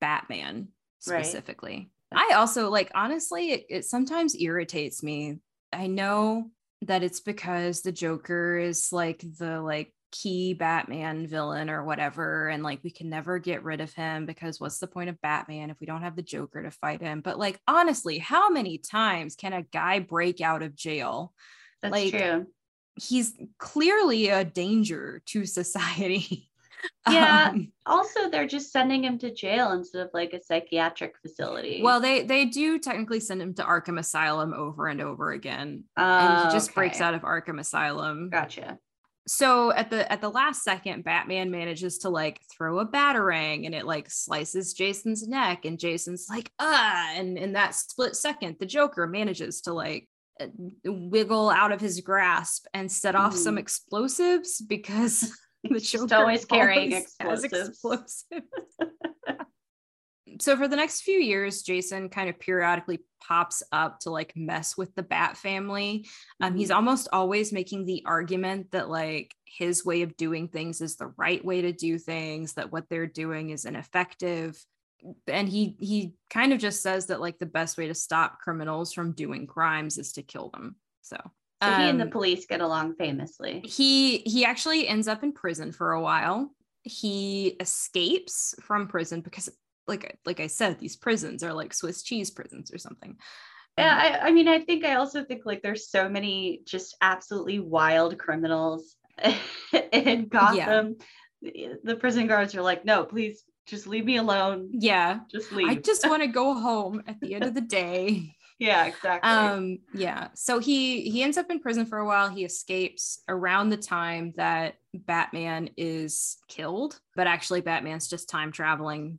S2: batman
S1: Right.
S2: specifically i also like honestly it, it sometimes irritates me i know that it's because the joker is like the like key batman villain or whatever and like we can never get rid of him because what's the point of batman if we don't have the joker to fight him but like honestly how many times can a guy break out of jail
S1: That's
S2: like,
S1: true.
S2: he's clearly a danger to society.
S1: Yeah.
S2: Um,
S1: Also, they're just sending him to jail instead of like a psychiatric facility.
S2: well, they they do technically send him to Arkham Asylum over and over again, and
S1: uh,
S2: he just breaks out of Arkham Asylum.
S1: Gotcha.
S2: So at the at the last second, Batman manages to like throw a batarang, and it like slices Jason's neck, and Jason's like ah, and in that split second, the Joker manages to like wiggle out of his grasp and set off some
S1: Mhm.
S2: explosives because the
S1: He's just always carrying
S2: always
S1: explosives.
S2: explosives. so for the next few years, Jason kind of periodically pops up to like mess with the Bat family. Um, he's
S1: Mhm.
S2: almost always making the argument that like his way of doing things is the right way to do things, that what they're doing is ineffective. And he he kind of just says that like the best way to stop criminals from doing crimes is to kill them. So
S1: So he and the
S2: um,
S1: police get along famously.
S2: he he actually ends up in prison for a while he escapes from prison because like like i said these prisons are like swiss cheese prisons or something
S1: Yeah,
S2: Um,
S1: I, I mean, I think I also think like there's so many just absolutely wild criminals in Gotham. The, the prison guards are like, no, please just leave me alone.
S2: yeah
S1: Just leave.
S2: i just want to go home at the end of the day
S1: yeah, exactly.
S2: Um, yeah. So he he ends up in prison for a while. He escapes around the time that Batman is killed, but actually Batman's just time traveling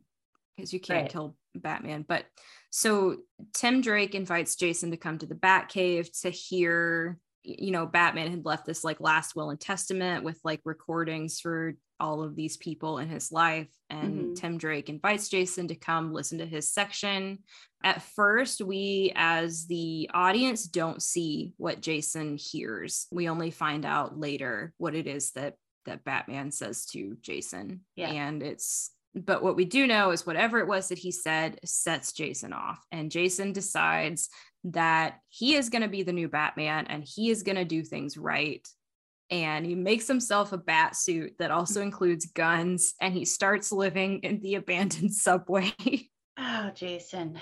S2: because you can't
S1: Right.
S2: kill Batman. But so Tim Drake invites Jason to come to the Batcave to hear, you know, Batman had left this like last will and testament with like recordings for all of these people in his life. And
S1: Mhm.
S2: Tim Drake invites Jason to come listen to his section. At first, we as the audience don't see what Jason hears. We only find out later what it is that that Batman says to Jason.
S1: Yeah.
S2: And it's but what we do know is whatever it was that he said sets Jason off. And Jason decides that he is going to be the new Batman and he is going to do things right. And he makes himself a bat suit that also includes guns and he starts living in the abandoned subway.
S1: oh, Jason,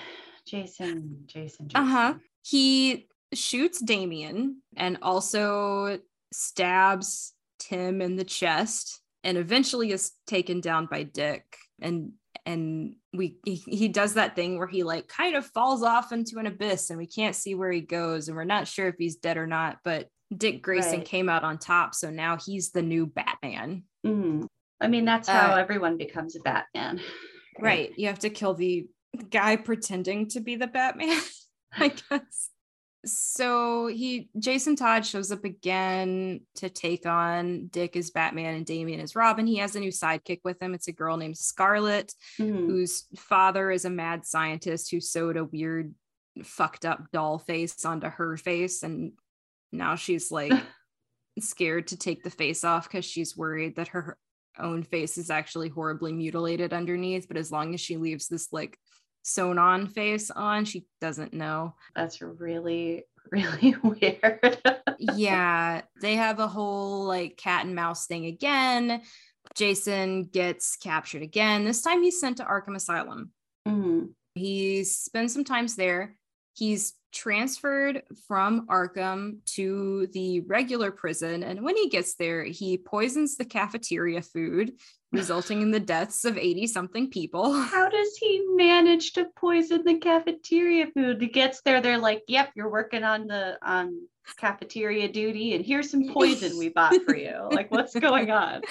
S1: Jason, Jason, Jason.
S2: Uh-huh. he shoots Damian and also stabs Tim in the chest and eventually is taken down by Dick and and we he, he does that thing where he like kind of falls off into an abyss and we can't see where he goes and we're not sure if he's dead or not but Dick Grayson
S1: Right.
S2: came out on top so now he's the new Batman
S1: Mhm. I mean, that's how
S2: Uh,
S1: everyone becomes a Batman.
S2: right you have to kill the guy pretending to be the batman i guess so he jason todd shows up again to take on dick as batman and damian as robin. He has a new sidekick with him. It's a girl named scarlet
S1: Mhm.
S2: whose father is a mad scientist who sewed a weird fucked up doll face onto her face. And now she's like scared to take the face off because she's worried that her own face is actually horribly mutilated underneath. But as long as she leaves this like sewn on face on she doesn't know
S1: That's really, really weird.
S2: yeah they have a whole like cat and mouse thing again jason gets captured again this time he's sent to arkham asylum
S1: Mhm.
S2: he spends some times there. He's transferred from Arkham to the regular prison. And when he gets there, he poisons the cafeteria food, resulting in the deaths of 80 something people.
S1: How does he manage to poison the cafeteria food? He gets there, they're like, "Yep, you're working on the on cafeteria duty, and here's some poison we bought for you." Like, what's going on?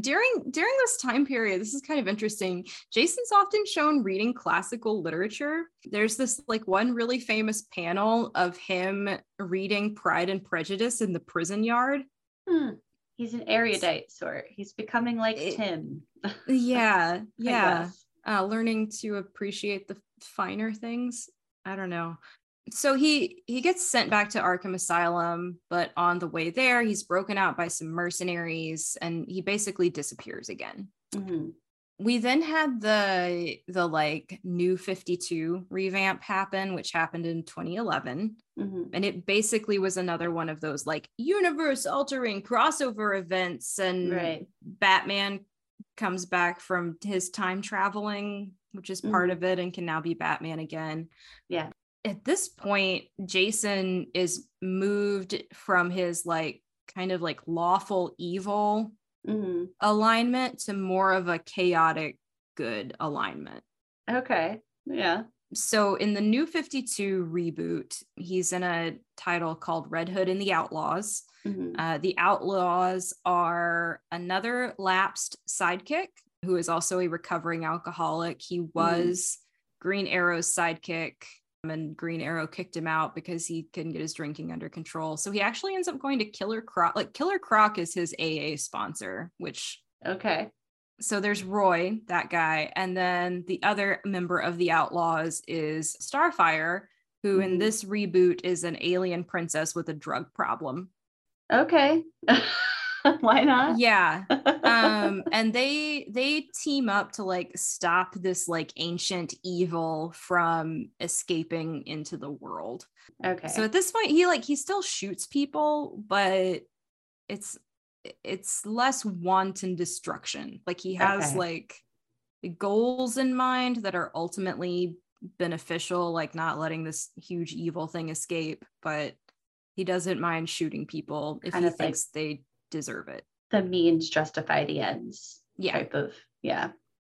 S2: During during this time period, this is kind of interesting. Jason's often shown reading classical literature. There's this like one really famous panel of him reading Pride and Prejudice in the prison yard.
S1: Hmm. He's an erudite sort. He's becoming like
S2: It-
S1: Tim.
S2: Yeah, yeah. uh, learning to appreciate the finer things. I don't know. So he he gets sent back to Arkham Asylum, but on the way there, he's broken out by some mercenaries, and he basically disappears again.
S1: Mhm.
S2: We then had the the like new 52 revamp happen, which happened in 2011.
S1: Mhm.
S2: And it basically was another one of those like universe altering crossover events. And
S1: Right.
S2: Batman comes back from his time traveling, which is part of it, and can now be Batman again.
S1: Yeah.
S2: At this point, Jason is moved from his like kind of like lawful evil
S1: Mhm.
S2: alignment to more of a chaotic good alignment.
S1: Okay. Yeah.
S2: So in the new 52 reboot, he's in a title called Red Hood and the Outlaws.
S1: Mhm.
S2: Uh, the Outlaws are another lapsed sidekick who is also a recovering alcoholic. He was Green Arrow's sidekick, and Green Arrow kicked him out because he couldn't get his drinking under control. So he actually ends up going to Killer Croc. Like Killer Croc is his AA sponsor, which
S1: Okay.
S2: so there's Roy, that guy, and then the other member of the Outlaws is Starfire, who in
S1: Mhm.
S2: this reboot is an alien princess with a drug problem.
S1: Okay. Why not?
S2: Yeah. Um and they they team up to like stop this like ancient evil from escaping into the world.
S1: okay.
S2: So at this point he like he still shoots people, but it's it's less wanton destruction. Like he has
S1: Okay.
S2: like goals in mind that are ultimately beneficial, like not letting this huge evil thing escape, but he doesn't mind shooting people if
S1: Kind
S2: he
S1: of like-
S2: thinks they deserve it.
S1: the means justify the ends
S2: Yeah.
S1: type of yeah.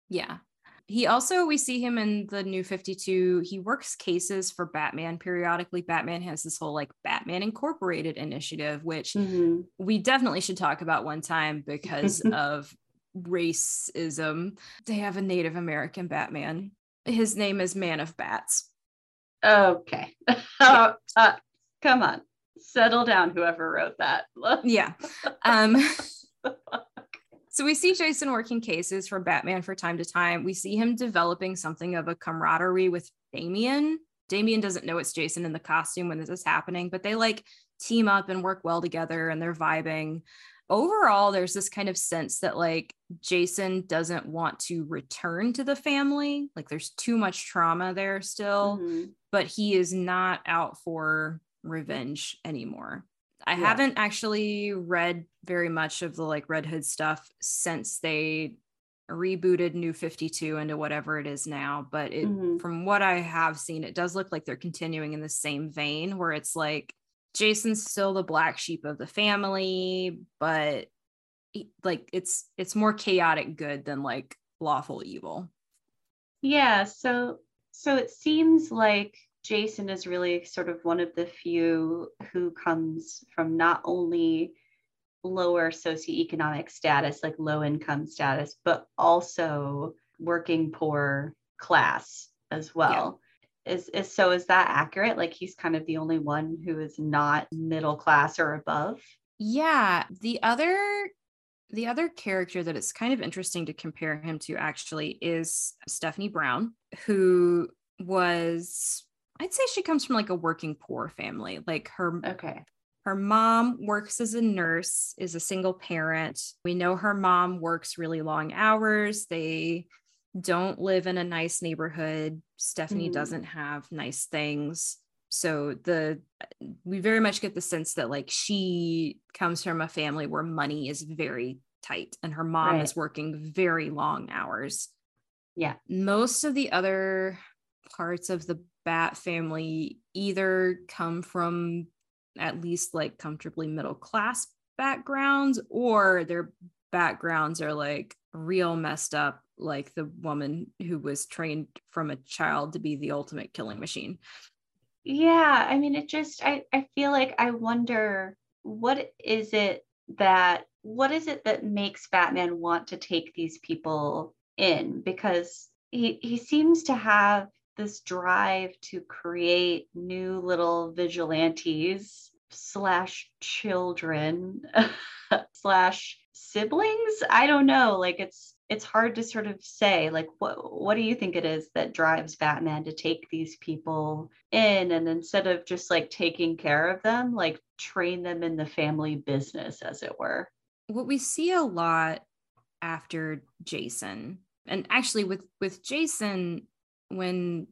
S2: Yeah. He also, we see him in the new 52. He works cases for Batman periodically. Batman has this whole like Batman Incorporated initiative, which
S1: Mhm.
S2: we definitely should talk about one time because of racism. They have a Native American Batman. His name is Man of Bats.
S1: Okay. Uh, uh, come on. Settle down, whoever wrote that.
S2: Yeah. Um, so we see Jason working cases for Batman for time to time. We see him developing something of a camaraderie with Damian. Damian doesn't know it's Jason in the costume when this is happening, but they like team up and work well together and they're vibing. Overall, there's this kind of sense that like Jason doesn't want to return to the family. Like there's too much trauma there still
S1: Mhm.
S2: but he is not out for revenge anymore. I
S1: Yeah.
S2: haven't actually read very much of the like Red Hood stuff since they rebooted New 52 into whatever it is now, but it
S1: Mhm.
S2: from what I have seen, it does look like they're continuing in the same vein where it's like Jason's still the black sheep of the family, but he- like it's it's more chaotic good than like lawful evil.
S1: Yeah, so so it seems like Jason is really sort of one of the few who comes from not only lower socioeconomic status, like low income status, but also working poor class as well. Is, is so is that accurate? Like he's kind of the only one who is not middle class or above?
S2: Yeah, the other the other character that it's kind of interesting to compare him to actually is Stephanie Brown, who was I'd say she comes from like a working poor family. Like her
S1: Okay.
S2: her mom works as a nurse, is a single parent. We know her mom works really long hours. They don't live in a nice neighborhood. Stephanie
S1: Mhm.
S2: doesn't have nice things. So the we very much get the sense that like she comes from a family where money is very tight and her mom
S1: Right.
S2: is working very long hours.
S1: Yeah.
S2: Most of the other parts of the Bat family either come from at least like comfortably middle class backgrounds or their backgrounds are like real messed up like the woman who was trained from a child to be the ultimate killing machine
S1: Yeah, I mean, it just, I, I feel like I wonder what is it that, what is it that makes Batman want to take these people in? Because he, he seems to have this drive to create new little vigilantes slash children slash siblings. I don't know. Like it's, it's hard to sort of say like what what do you think it is that drives batman to take these people in and instead of just like taking care of them like train them in the family business as it were
S2: what we see a lot after Jason, and actually with with Jason, when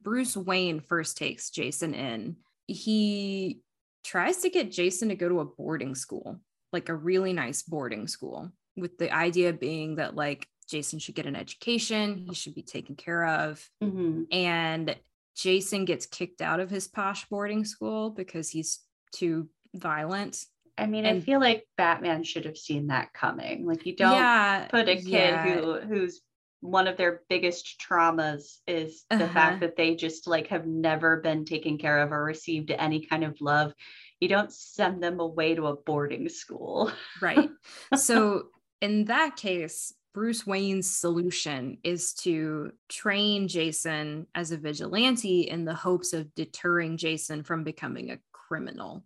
S2: Bruce Wayne first takes Jason in, he tries to get Jason to go to a boarding school, like a really nice boarding school, with the idea being that like Jason should get an education, he should be taken care of,
S1: Mhm.
S2: and Jason gets kicked out of his posh boarding school because he's too violent.
S1: i mean i feel like batman should have seen that coming like you don't
S2: yeah,
S1: put a kid
S2: yeah.
S1: who who's one of their biggest traumas is the
S2: Uh-huh.
S1: fact that they just like have never been taken care of or received any kind of love you don't send them away to a boarding school
S2: Right. so in that case, Bruce Wayne's solution is to train Jason as a vigilante in the hopes of deterring Jason from becoming a criminal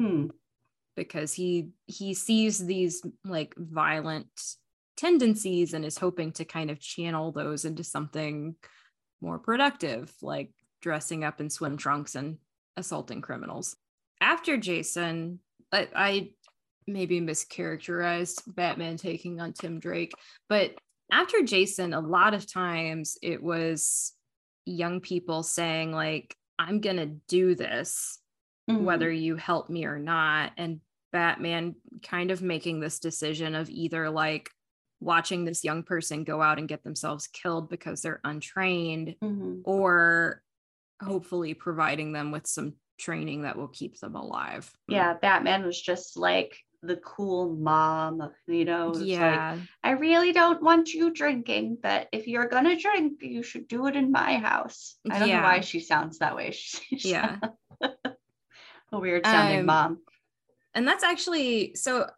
S1: Hmm.
S2: because he he sees these like violent tendencies and is hoping to kind of channel those into something more productive like dressing up in swim trunks and assaulting criminals after jason i, I maybe mischaracterized batman taking on tim drake but after jason a lot of times it was young people saying like i'm gonna do this
S1: Mhm.
S2: whether you help me or not and batman kind of making this decision of either like watching this young person go out and get themselves killed because they're untrained
S1: Mhm.
S2: or hopefully providing them with some training that will keep them alive
S1: yeah batman was just like the cool mom, you know.
S2: Yeah.
S1: Like, I really don't want you drinking, but if you're gonna drink, you should do it in my house. I don't
S2: Yeah.
S1: know why she sounds that way. She's
S2: yeah.
S1: a weird sounding
S2: Um,
S1: mom.
S2: and that's actually so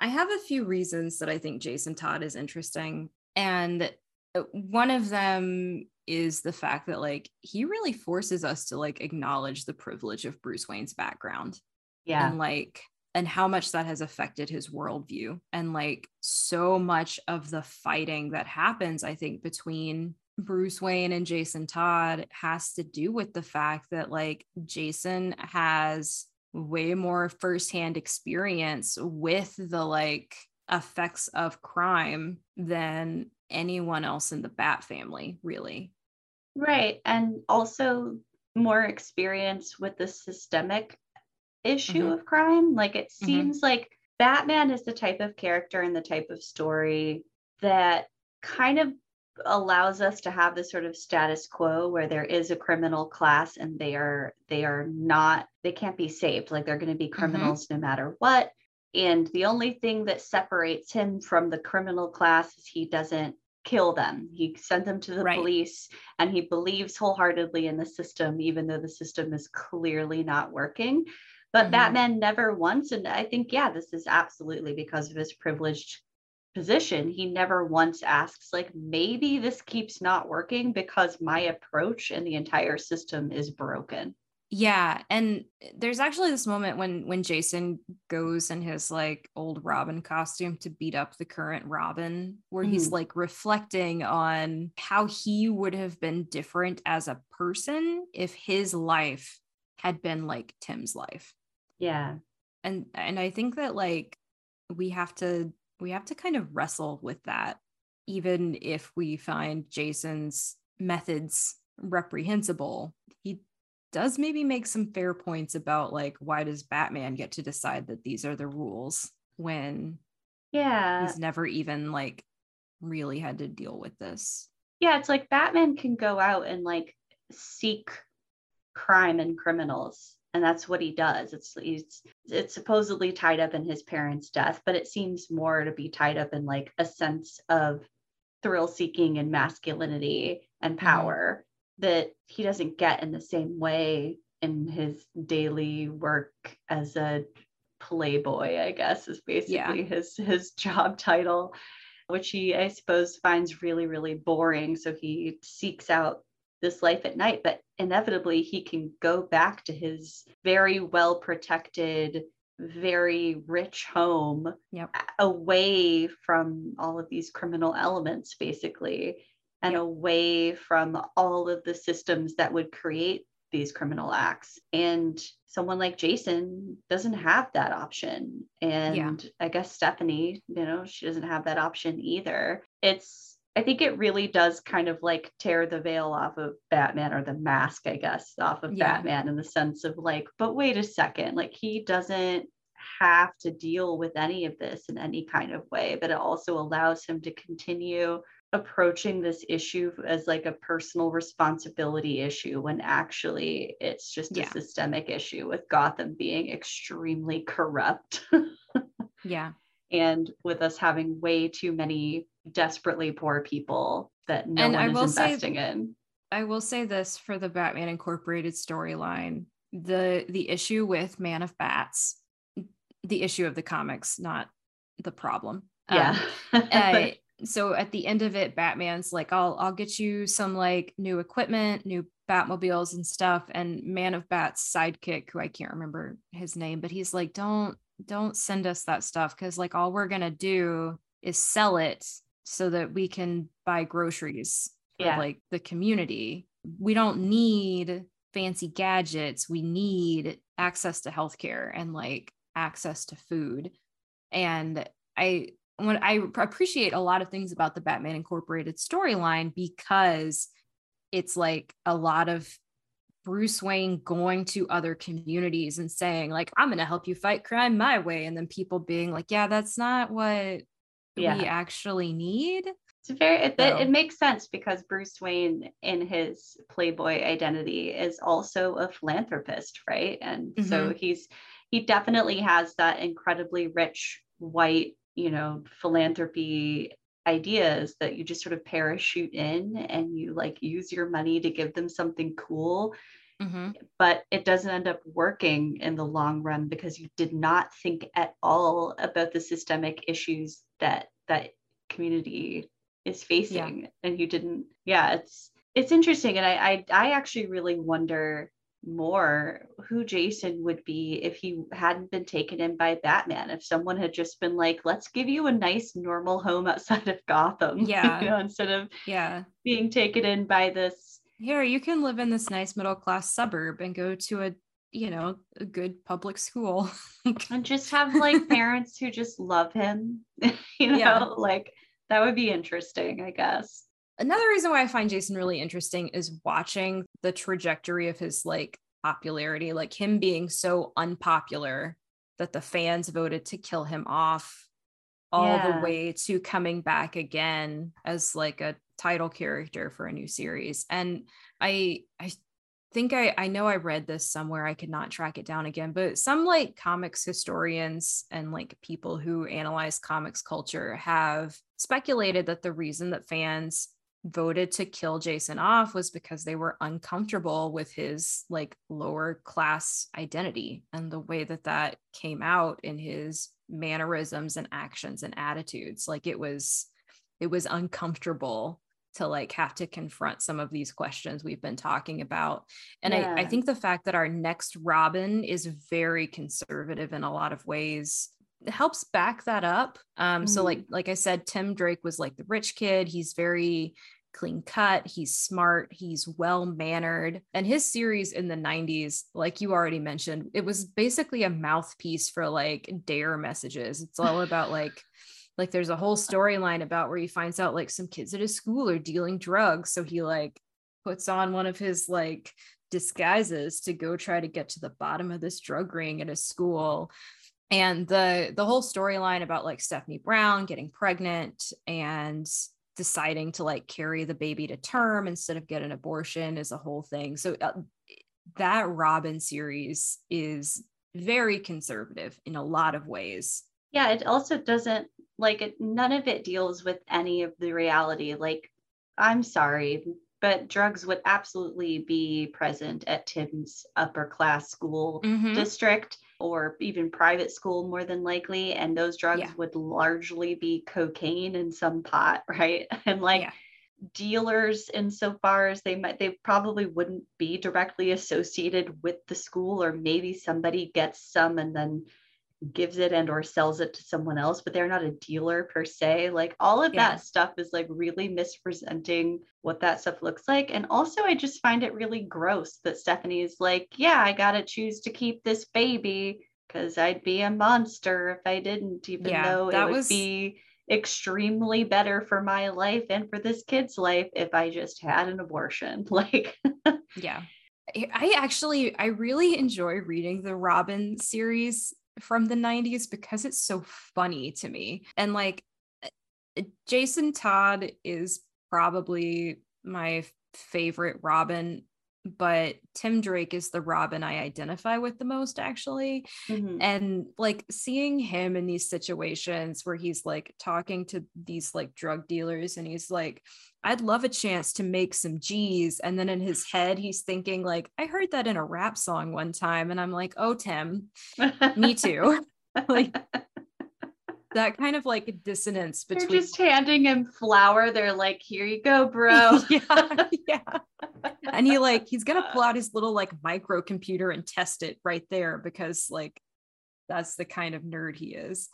S2: i have a few reasons that i think jason todd is interesting and uh, one of them is the fact that like he really forces us to like acknowledge the privilege of bruce wayne's background
S1: Yeah.
S2: and like and how much that has affected his worldview and like so much of the fighting that happens i think between bruce wayne and jason todd has to do with the fact that like jason has way more firsthand experience with the like effects of crime than anyone else in the bat family really
S1: Right. And also more experience with the systemic issue
S2: Mhm.
S1: of crime. Like it
S2: Mhm.
S1: seems like Batman is the type of character and the type of story that kind of allows us to have this sort of status quo where there is a criminal class and they are they are not they can't be saved. Like they're going to be criminals no matter what. And the only thing that separates him from the criminal class is he doesn't kill them. He sent them to the
S2: Right.
S1: police and he believes wholeheartedly in the system even though the system is clearly not working. But
S2: Mhm.
S1: batman never once and i think yeah this is absolutely because of his privileged position he never once asks like maybe this keeps not working because my approach and the entire system is broken
S2: Yeah, and there's actually this moment when when Jason goes in his like old Robin costume to beat up the current Robin, where he's
S1: Mhm.
S2: like reflecting on how he would have been different as a person if his life had been like Tim's life.
S1: yeah
S2: And and I think that like we have to we have to kind of wrestle with that even if we find Jason's methods reprehensible. He does maybe make some fair points about like why does Batman get to decide that these are the rules when
S1: yeah
S2: he's never even like really had to deal with this.
S1: yeah it's like batman can go out and like seek crime and criminals and that's what he does. It's he's it's supposedly tied up in his parents death but it seems more to be tied up in like a sense of thrill seeking and masculinity and mm-hmm. power that he doesn't get in the same way in his daily work as a playboy i guess is basically his his job title which he i suppose finds really really boring. So he seeks out this life at night but inevitably he can go back to his very well protected very rich home
S2: Yep.
S1: away from all of these criminal elements basically and
S2: Yep.
S1: away from all of the systems that would create these criminal acts and someone like jason doesn't have that option and i guess stephanie you know she doesn't have that option either it's i think it really does kind of like tear the veil off of batman or the mask i guess off of
S2: Yeah.
S1: batman in the sense of like but wait a second like he doesn't have to deal with any of this in any kind of way but it also allows him to continue approaching this issue as like a personal responsibility issue when actually it's just
S2: Yeah.
S1: a systemic issue with Gotham being extremely corrupt
S2: Yeah.
S1: and with us having way too many desperately poor people that no
S2: And
S1: one
S2: I
S1: is
S2: will say-
S1: investing in.
S2: I will say this for the Batman Incorporated storyline: the the issue with Man of Bats, the issue of the comics, not the problem.
S1: Yeah.
S2: Um, uh, so at the end of it, Batman's like, "I'll I'll get you some like new equipment, new Batmobiles and stuff." And Man of Bat's sidekick, who I can't remember his name, but he's like, "Don't don't send us that stuff because like all we're gonna do is sell it so that we can buy groceries for
S1: Yeah.
S2: like the community. We don't need fancy gadgets. We need access to healthcare and like access to food. And I when I appreciate a lot of things about the Batman Incorporated storyline because it's like a lot of Bruce Wayne going to other communities and saying like I'm going to help you fight crime my way and then people being like yeah that's not what
S1: Yeah.
S2: we actually need.
S1: It's very it, it,
S2: So-
S1: it makes sense because Bruce Wayne in his playboy identity is also a philanthropist, right? And so
S2: Mm-hmm.
S1: he's he definitely has that incredibly rich white, you know, philanthropy ideas that you just sort of parachute in and you like use your money to give them something cool. Mm-hmm. But it doesn't end up working in the long run because you did not think at all about the systemic issues that that community is facing yeah. and you didn't yeah it's it's interesting and I, I i actually really wonder more who Jason would be if he hadn't been taken in by Batman. If someone had just been like, let's give you a nice normal home outside of Gotham.
S2: Yeah.
S1: you know, instead of
S2: yeah
S1: being taken in by this.
S2: Here, you can live in this nice middle class suburb and go to a you know, a good public school.
S1: and just have like parents who just love him. you know, yeah. like that would be interesting, I guess.
S2: Another reason why I find Jason really interesting is watching the trajectory of his like popularity, like him being so unpopular that the fans voted to kill him off all yeah. the way to coming back again as like a title character for a new series. And I I think I I know I read this somewhere. I could not track it down again, but some like comics historians and like people who analyze comics culture have speculated that the reason that fans voted to kill Jason off was because they were uncomfortable with his like lower class identity and the way that that came out in his mannerisms and actions and attitudes like it was it was uncomfortable to like have to confront some of these questions we've been talking about and yeah. I, I think the fact that our next robin is very conservative in a lot of ways helps back that up um mm-hmm. so like like i said tim drake was like the rich kid he's very clean cut, he's smart, he's well mannered. And his series in the 90s, like you already mentioned, it was basically a mouthpiece for like dare messages. It's all about like, like there's a whole storyline about where he finds out like some kids at his school are dealing drugs. So he like puts on one of his like disguises to go try to get to the bottom of this drug ring at his school and the the whole storyline about like Stephanie Brown getting pregnant and deciding to like carry the baby to term instead of get an abortion is a whole thing. So uh, that Robin series is very conservative in a lot of ways.
S1: Yeah, it also doesn't like none of it deals with any of the reality. Like, I'm sorry, but drugs would absolutely be present at Tim's upper class school mm-hmm. district or even private school more than likely and those drugs yeah. would largely be cocaine and some pot right and like yeah. dealers insofar as they might they probably wouldn't be directly associated with the school or maybe somebody gets some and then gives it and or sells it to someone else but they're not a dealer per se. Like all of yeah. that stuff is like really misrepresenting what that stuff looks like. And also i just find it really gross that stephanie is like yeah i gotta choose to keep this baby because i'd be a monster if i didn't even yeah, though it would was... be extremely better for my life and for this kid's life if i just had an abortion. Like
S2: yeah. I actually I really enjoy reading the Robin series from the 90s because it's so funny to me. And like eh, Jason Todd is probably my favorite Robin but Tim Drake is the Robin I identify with the most, actually. Mm-hmm. And like seeing him in these situations where he's like talking to these like drug dealers and he's like, I'd love a chance to make some G's. And then in his head, he's thinking, like, I heard that in a rap song one time. And I'm like, oh, Tim, me too. like, that kind of like dissonance between
S1: They're just handing him flour. They're like, here you go, bro.
S2: yeah. Yeah. And he like, he's gonna pull out his little like microcomputer and test it right there because like that's the kind of nerd he is.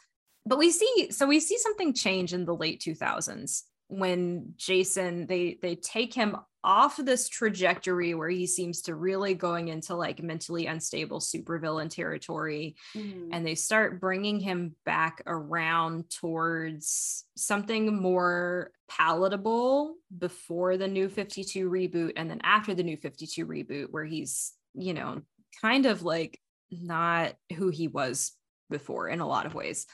S2: But we see so we see something change in the late 2000s when Jason they they take him off this trajectory where he seems to really going into like mentally unstable supervillain territory mm. and they start bringing him back around towards something more palatable before the new 52 reboot and then after the new 52 reboot where he's you know kind of like not who he was before in a lot of ways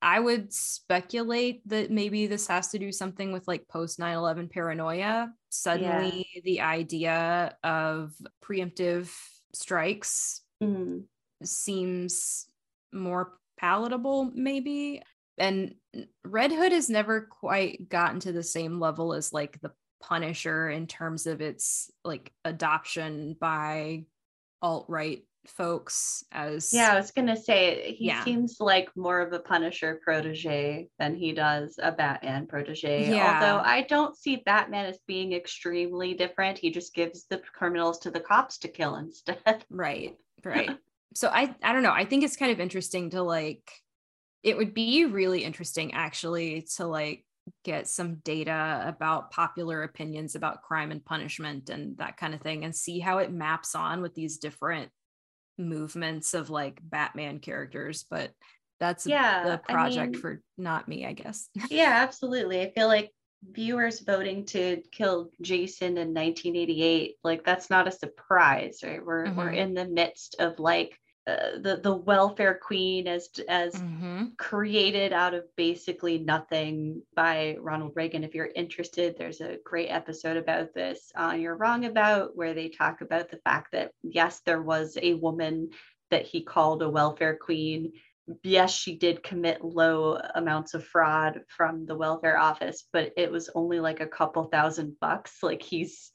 S2: I would speculate that maybe this has to do something with like post 9 11 paranoia. Suddenly, yeah. the idea of preemptive strikes mm-hmm. seems more palatable, maybe. And Red Hood has never quite gotten to the same level as like the Punisher in terms of its like adoption by alt right folks as
S1: yeah i was gonna say he
S2: Yeah.
S1: seems like more of a punisher protege than he does a batman protege
S2: Yeah.
S1: although i don't see batman as being extremely different he just gives the criminals to the cops to kill instead
S2: right right so i i don't know i think it's kind of interesting to like it would be really interesting actually to like get some data about popular opinions about crime and punishment and that kind of thing and see how it maps on with these different movements of like batman characters but that's
S1: Yeah,
S2: the
S1: I
S2: project
S1: mean-
S2: for not me i guess.
S1: Yeah absolutely. I feel like viewers voting to kill jason in 1988 like that's not a surprise right? We're we're
S2: Mhm.
S1: in the midst of like uh, the the welfare queen as as
S2: Mhm.
S1: created out of basically nothing by Ronald Reagan. If you're interested, there's a great episode about this on You're Wrong About, where they talk about the fact that, yes, there was a woman that he called a welfare queen. Yes, she did commit low amounts of fraud from the welfare office, but it was only like a couple thousand bucks. Like he's,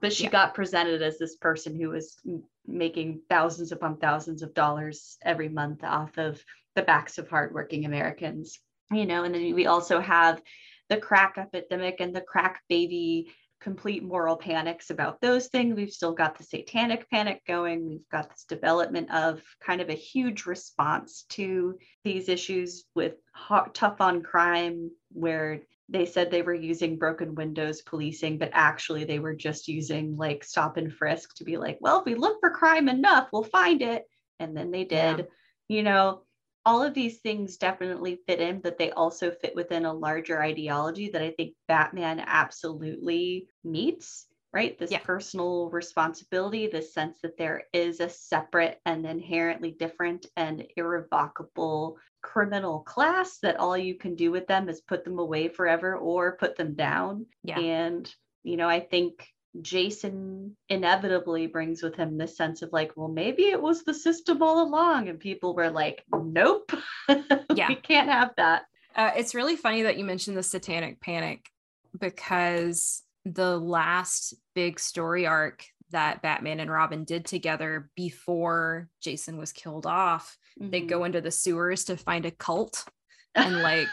S1: but she
S2: Yeah.
S1: got presented as this person who was making thousands upon thousands of dollars every month off of the backs of hardworking Americans, you know, and then we also have the crack epidemic and the crack baby complete moral panics about those things. We've still got the satanic panic going. We've got this development of kind of a huge response to these issues with hot, tough on crime, where they said they were using broken windows policing, but actually they were just using like stop and frisk to be like, well, if we look for crime enough, we'll find it. And then they did.
S2: Yeah.
S1: You know, all of these things definitely fit in, but they also fit within a larger ideology that I think Batman absolutely meets, right? This
S2: Yeah.
S1: personal responsibility, this sense that there is a separate and inherently different and irrevocable criminal class that all you can do with them is put them away forever or put them down.
S2: Yeah.
S1: And, you know, I think Jason inevitably brings with him this sense of like, well, maybe it was the system all along. And people were like, nope,
S2: Yeah.
S1: we can't have that.
S2: Uh, it's really funny that you mentioned the satanic panic because the last big story arc that Batman and Robin did together before Jason was killed off, they
S1: Mhm.
S2: go into the sewers to find a cult and like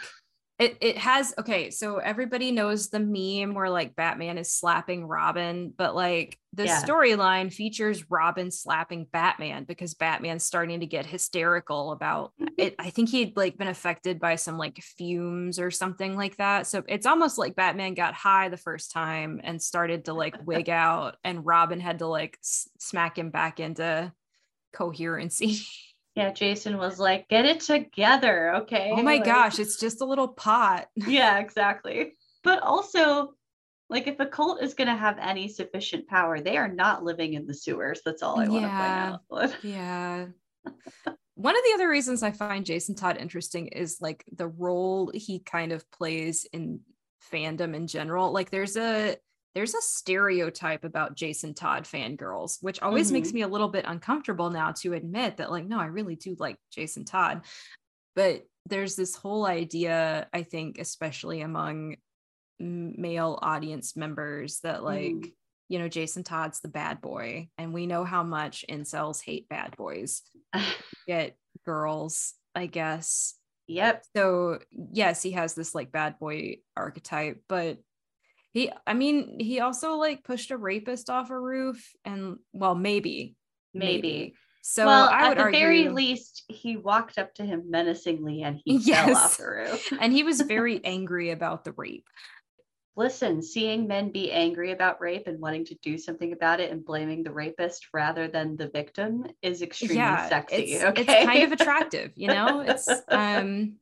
S2: it it has okay so everybody knows the meme where like batman is slapping robin but like the
S1: Yeah.
S2: storyline features robin slapping batman because batman's starting to get hysterical about it. I think he'd like been affected by some like fumes or something like that. So it's almost like batman got high the first time and started to like wig out and robin had to like s- smack him back into coherency
S1: Yeah, Jason was like, get it together, okay?
S2: oh my
S1: Like-
S2: gosh it's just a little pot
S1: yeah, exactly. But also, like, if a cult is going to have any sufficient power, they are not living in the sewers. That's all I
S2: Yeah.
S1: want to point out.
S2: Yeah. One of the other reasons I find Jason Todd interesting is like the role he kind of plays in fandom in general. Like there's a there's a stereotype about Jason Todd fangirls, which always makes
S1: Mhm.
S2: me a little bit uncomfortable now to admit that like no, I really do like Jason Todd. But there's this whole idea, I think, especially among male audience members, that like
S1: Mhm.
S2: you know, Jason Todd's the bad boy, and we know how much incels hate bad boys. Get girls, I guess.
S1: yep.
S2: So yes, he has this like bad boy archetype, but he, I mean, he also like pushed a rapist off a roof, and well, maybe,
S1: Maybe.
S2: So
S1: well,
S2: I
S1: at the
S2: argue,
S1: very least, he walked up to him menacingly and he fell off the roof.
S2: and he was very angry about the rape.
S1: Listen, seeing men be angry about rape and wanting to do something about it and blaming the rapist rather than the victim is extremely sexy.
S2: It's,
S1: okay.
S2: it's kind of attractive, you know? It's um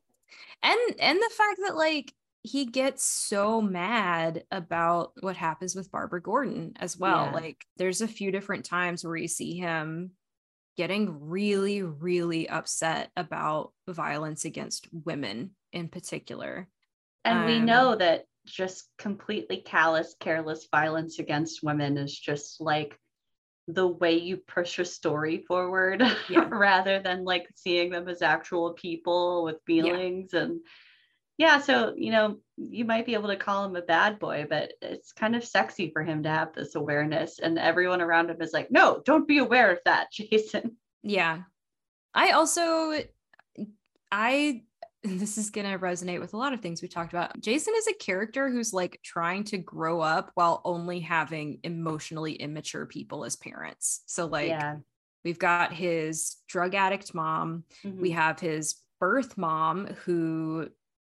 S2: and and the fact that like he gets so mad about what happens with Barbara Gordon as well.
S1: Yeah.
S2: Like there's a few different times where you see him getting really really upset about violence against women in particular.
S1: And we
S2: Um,
S1: know that just completely callous, careless violence against women is just like the way you push a story forward
S2: Yeah.
S1: rather than like seeing them as actual people with feelings and yeah so you know you might be able to call him a bad boy but it's kind of sexy for him to have this awareness and everyone around him is like no don't be aware of that jason
S2: Yeah. I also I this is going to resonate with a lot of things we talked about. Jason is a character who's like trying to grow up while only having emotionally immature people as parents. So like
S1: yeah
S2: we've got his drug addict mom,
S1: Mhm.
S2: we have his birth mom who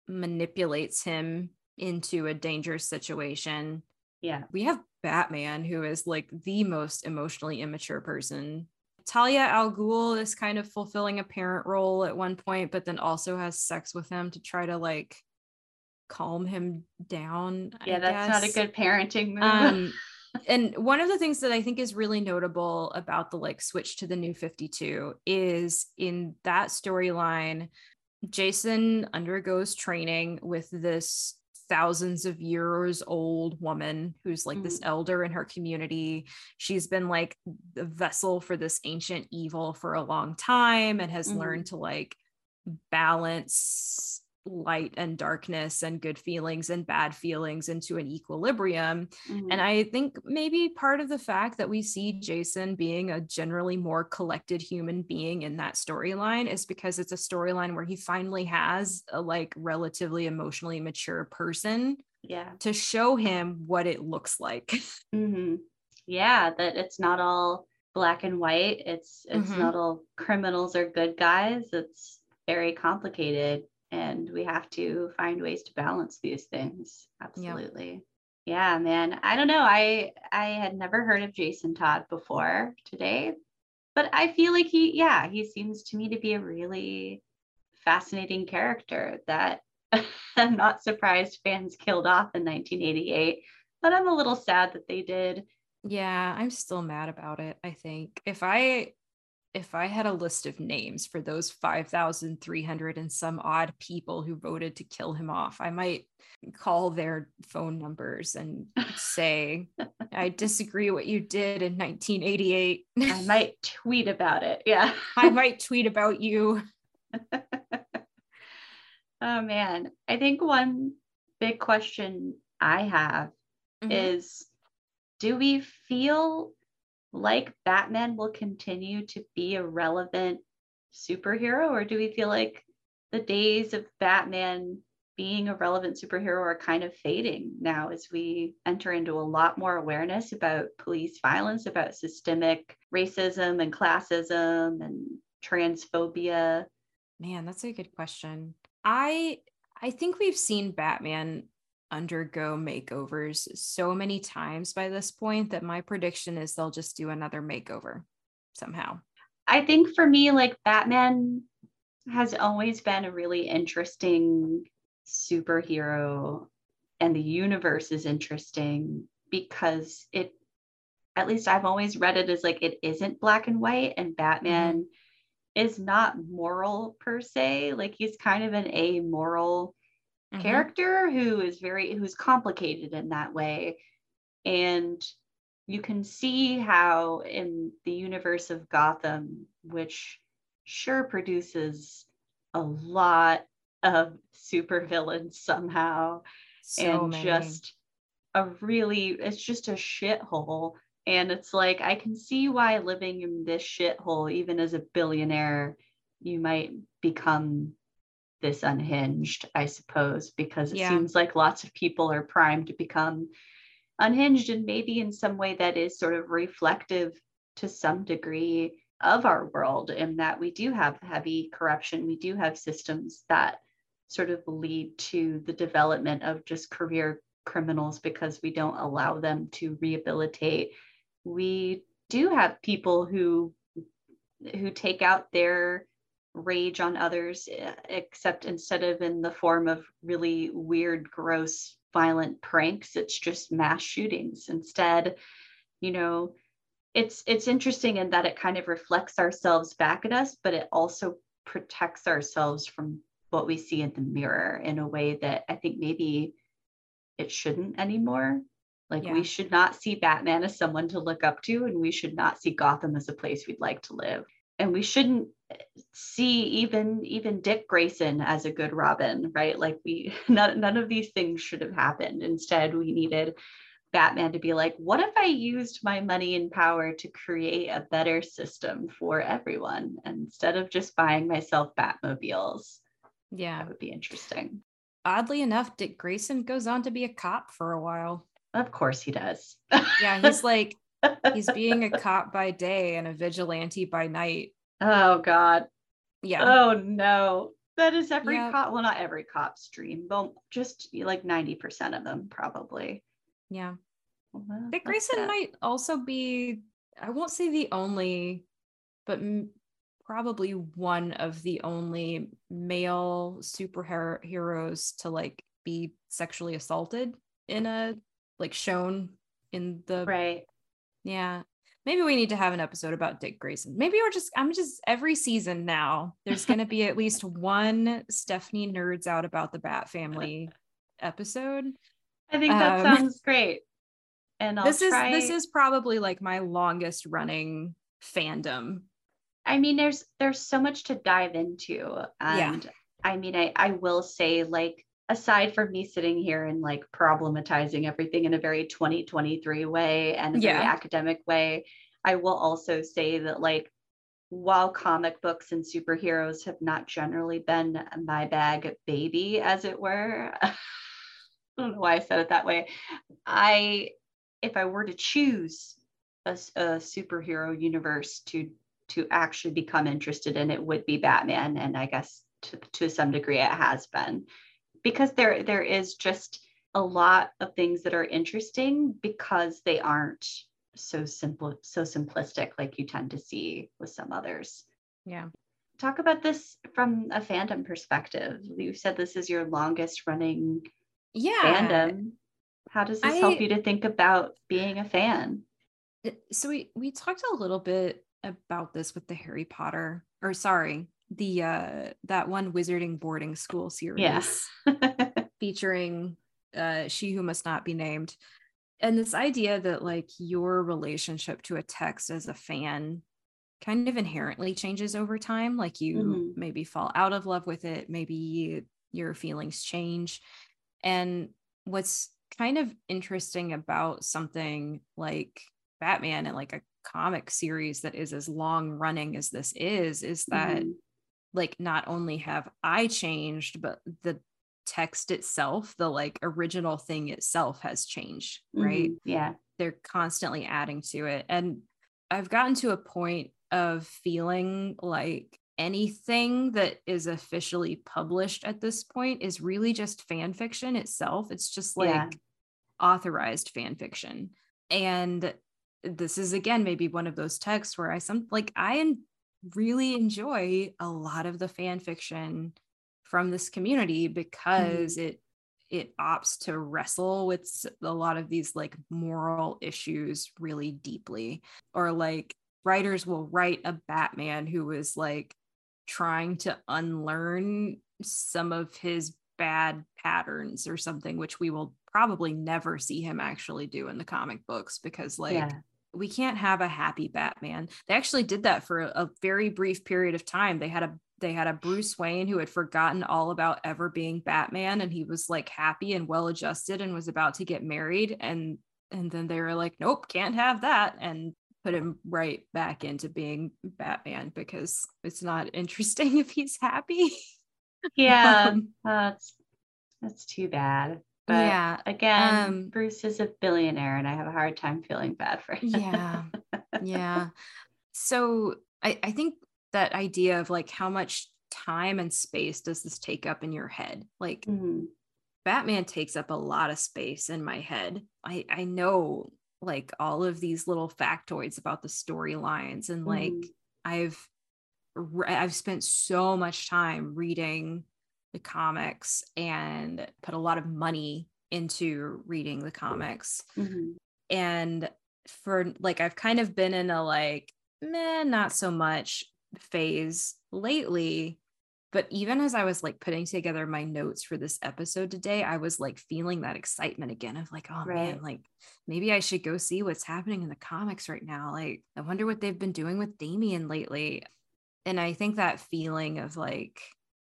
S2: manipulates him into a dangerous situation.
S1: yeah
S2: We have Batman, who is like the most emotionally immature person. Talia Al Ghul is kind of fulfilling a parent role at one point, but then also has sex with him to try to like calm him down. I
S1: yeah that's not a good parenting move
S2: Um, and one of the things that I think is really notable about the like switch to the new 52 is in that storyline, Jason undergoes training with this thousands of years old woman who's like this elder in her community. She's been like the vessel for this ancient evil for a long time and has
S1: Mhm.
S2: learned to like balance light and darkness and good feelings and bad feelings into an equilibrium.
S1: Mhm.
S2: And I think maybe part of the fact that we see Jason being a generally more collected human being in that storyline is because it's a storyline where he finally has a like relatively emotionally mature person
S1: yeah
S2: to show him what it looks like.
S1: hmm Yeah, that it's not all black and white. It's it's
S2: Mhm.
S1: not all criminals or good guys. It's very complicated, and we have to find ways to balance these things. Absolutely. Yeah, man. I don't know. I I had never heard of Jason Todd before today, but I feel like he, yeah, he seems to me to be a really fascinating character that I'm not surprised fans killed off in 1988, but I'm a little sad that they did.
S2: Yeah, I'm still mad about it, I think. If I if I had a list of names for those 5,300 and some odd people who voted to kill him off, I might call their phone numbers and say, I disagree what you did in 1988.
S1: I might tweet about it. Yeah.
S2: I might tweet about you.
S1: Oh man. I think one big question I have
S2: Mhm.
S1: is do we feel like Batman will continue to be a relevant superhero or do we feel like the days of Batman being a relevant superhero are kind of fading now as we enter into a lot more awareness about police violence, about systemic racism and classism and transphobia?
S2: Man, that's a good question. I I think we've seen Batman undergo makeovers so many times by this point that my prediction is they'll just do another makeover somehow.
S1: I think for me, like Batman has always been a really interesting superhero, and the universe is interesting because it, at least I've always read it as like it isn't black and white, and mm-hmm. Batman is not moral per se. Like he's kind of an amoral
S2: Mhm.
S1: character who is very who's complicated in that way and you can see how in the universe of gotham which sure produces a lot of supervillains somehow
S2: So
S1: and
S2: many.
S1: just a really it's just a shithole and it's like i can see why living in this shithole even as a billionaire you might become this unhinged i suppose because it
S2: Yeah.
S1: seems like lots of people are primed to become unhinged and maybe in some way that is sort of reflective to some degree of our world in that we do have heavy corruption we do have systems that sort of lead to the development of just career criminals because we don't allow them to rehabilitate we do have people who who take out their rage on others except instead of in the form of really weird gross violent pranks it's just mass shootings instead you know it's it's interesting in that it kind of reflects ourselves back at us but it also protects ourselves from what we see in the mirror in a way that i think maybe it shouldn't anymore Like
S2: Yeah.
S1: we should not see Batman as someone to look up to, and we should not see Gotham as a place we'd like to live. And we shouldn't see even even Dick Grayson as a good Robin, right? Like we none, none of these things should have happened. Instead, we needed Batman to be like, what if I used my money and power to create a better system for everyone instead of just buying myself Batmobiles?
S2: Yeah.
S1: That would be interesting.
S2: Oddly enough, Dick Grayson goes on to be a cop for a while.
S1: Of course he does.
S2: Yeah, he's like he's being a cop by day and a vigilante by night.
S1: oh God.
S2: Yeah.
S1: Oh no. That is every
S2: Yeah.
S1: cop. Well, not every cop's dream, but just like 90% of them, probably.
S2: yeah.
S1: Well,
S2: Dick Grayson
S1: it.
S2: might also be, I won't say the only, but m- probably one of the only male superheroes to like be sexually assaulted in a like shown in the
S1: Right.
S2: Yeah. Maybe we need to have an episode about Dick Grayson. Maybe we're just I'm just every season now. There's going to be at least one Stephanie nerds out about the Bat family episode.
S1: I think that
S2: Um,
S1: sounds great. And I'll
S2: this
S1: try.
S2: is this is probably like my longest running fandom.
S1: I mean, there's there's so much to dive into.
S2: Yeah.
S1: And I mean, I, I will say, like, aside from me sitting here and like problematizing everything in a very 2023 way and a very academic way, I will also say that like while comic books and superheroes have not generally been my bag baby, as it were. I don't know why I said it that way. I if I were to choose a superhero universe to to actually become interested in, it would be Batman, and I guess to to some degree it has been, because there there is just a lot of things that are interesting because they aren't so simple so simplistic like you tend to see with some others.
S2: Yeah.
S1: Talk about this from a fandom perspective. You said this is your longest running
S2: Yeah.
S1: fandom. How does this help you to think about being a fan?
S2: Uh, so we we talked a little bit about this with the Harry Potter or sorry, the uh that one wizarding boarding school series.
S1: Yes.
S2: featuring uh, She Who Must Not Be Named. And this idea that, like, your relationship to a text as a fan kind of inherently changes over time. Like, you
S1: Mhm.
S2: maybe fall out of love with it, maybe your feelings change. And what's kind of interesting about something like Batman and like a comic series that is as long running as this is, is that
S1: Mhm.
S2: Like not only have I changed, but the text itself, the like original thing itself has changed, right?
S1: Mhm. Yeah.
S2: They're constantly adding to it. And I've gotten to a point of feeling like anything that is officially published at this point is really just fan fiction itself. It's just like
S1: Yeah.
S2: authorized fan fiction. And this is again maybe one of those texts where I some like I en- really enjoy a lot of the fan fiction from this community mm-hmm. because it it opts to wrestle with a lot of these like moral issues really deeply or like writers will write a batman who is like trying to unlearn some of his bad patterns or something which we will probably never see him actually do in the comic books because like
S1: yeah.
S2: We can't have a happy batman they actually did that for a, a very brief period of time they had a they had a bruce wayne who had forgotten all about ever being batman and he was like happy and well adjusted and was about to get married and and then they were like nope can't have that and put him right back into being batman because it's not interesting if he's happy
S1: Yeah.
S2: Um,
S1: that's that's too bad. But
S2: yeah
S1: again,
S2: um,
S1: Bruce is a billionaire and I have a hard time feeling bad for him.
S2: yeah yeah so I, I think that idea of like how much time and space does this take up in your head like
S1: Mhm.
S2: batman takes up a lot of space in my head i i know like all of these little factoids about the storylines and like
S1: Mhm.
S2: i've i've spent so much time reading the comics and put a lot of money into reading the comics
S1: Mhm.
S2: and for like I've kind of been in a like meh not so much phase lately But even as I was like putting together my notes for this episode today, I was like feeling that excitement again of like, oh right. man, like maybe I should go see what's happening in the comics right now. Like, I wonder what they've been doing with Damian lately. And I think that feeling of like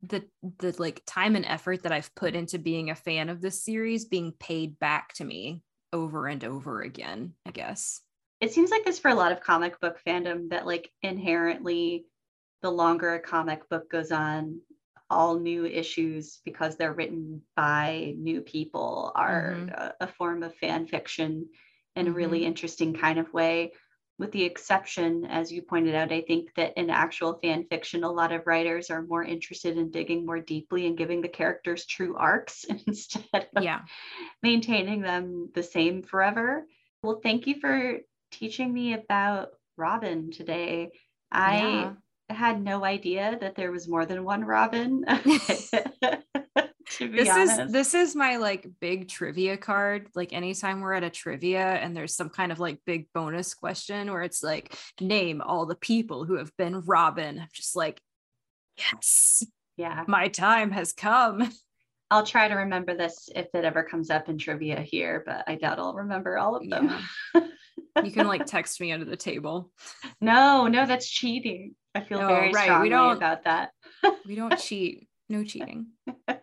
S2: the the like time and effort that I've put into being a fan of this series being paid back to me over and over again, I guess.
S1: It seems like this for a lot of comic book fandom that like inherently the longer a comic book goes on, all new issues because they're written by new people are mm-hmm. a, a, form of fan fiction in mm-hmm. a really mm-hmm. interesting kind of way with the exception, as you pointed out, I think that in actual fan fiction, a lot of writers are more interested in digging more deeply and giving the characters true arcs instead of yeah. maintaining them the same forever. Well, thank you for teaching me about Robin today. I yeah. had no idea that there was more than one Robin.
S2: this honest. is this is my like big trivia card like anytime we're at a trivia and there's some kind of like big bonus question where it's like name all the people who have been robin i'm just like yes
S1: yeah.
S2: my time has come.
S1: I'll try to remember this if it ever comes up in trivia here but i doubt i'll remember all of them.
S2: Yeah. you can like text me under the table.
S1: No no that's cheating. I feel no, very right. strongly we don't, about that.
S2: We don't cheat. No cheating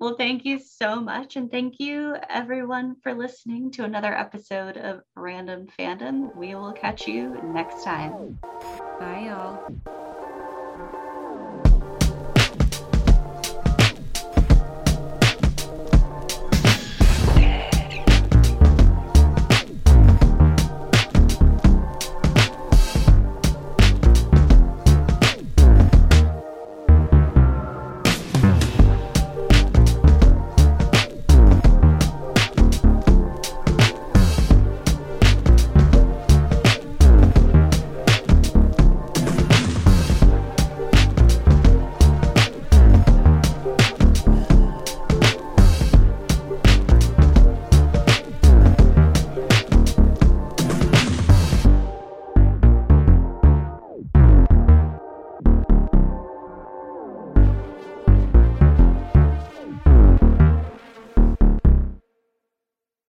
S1: well, thank you so much. And thank you, everyone, for listening to another episode of Random Fandom. We will catch you next time.
S2: Bye, y'all.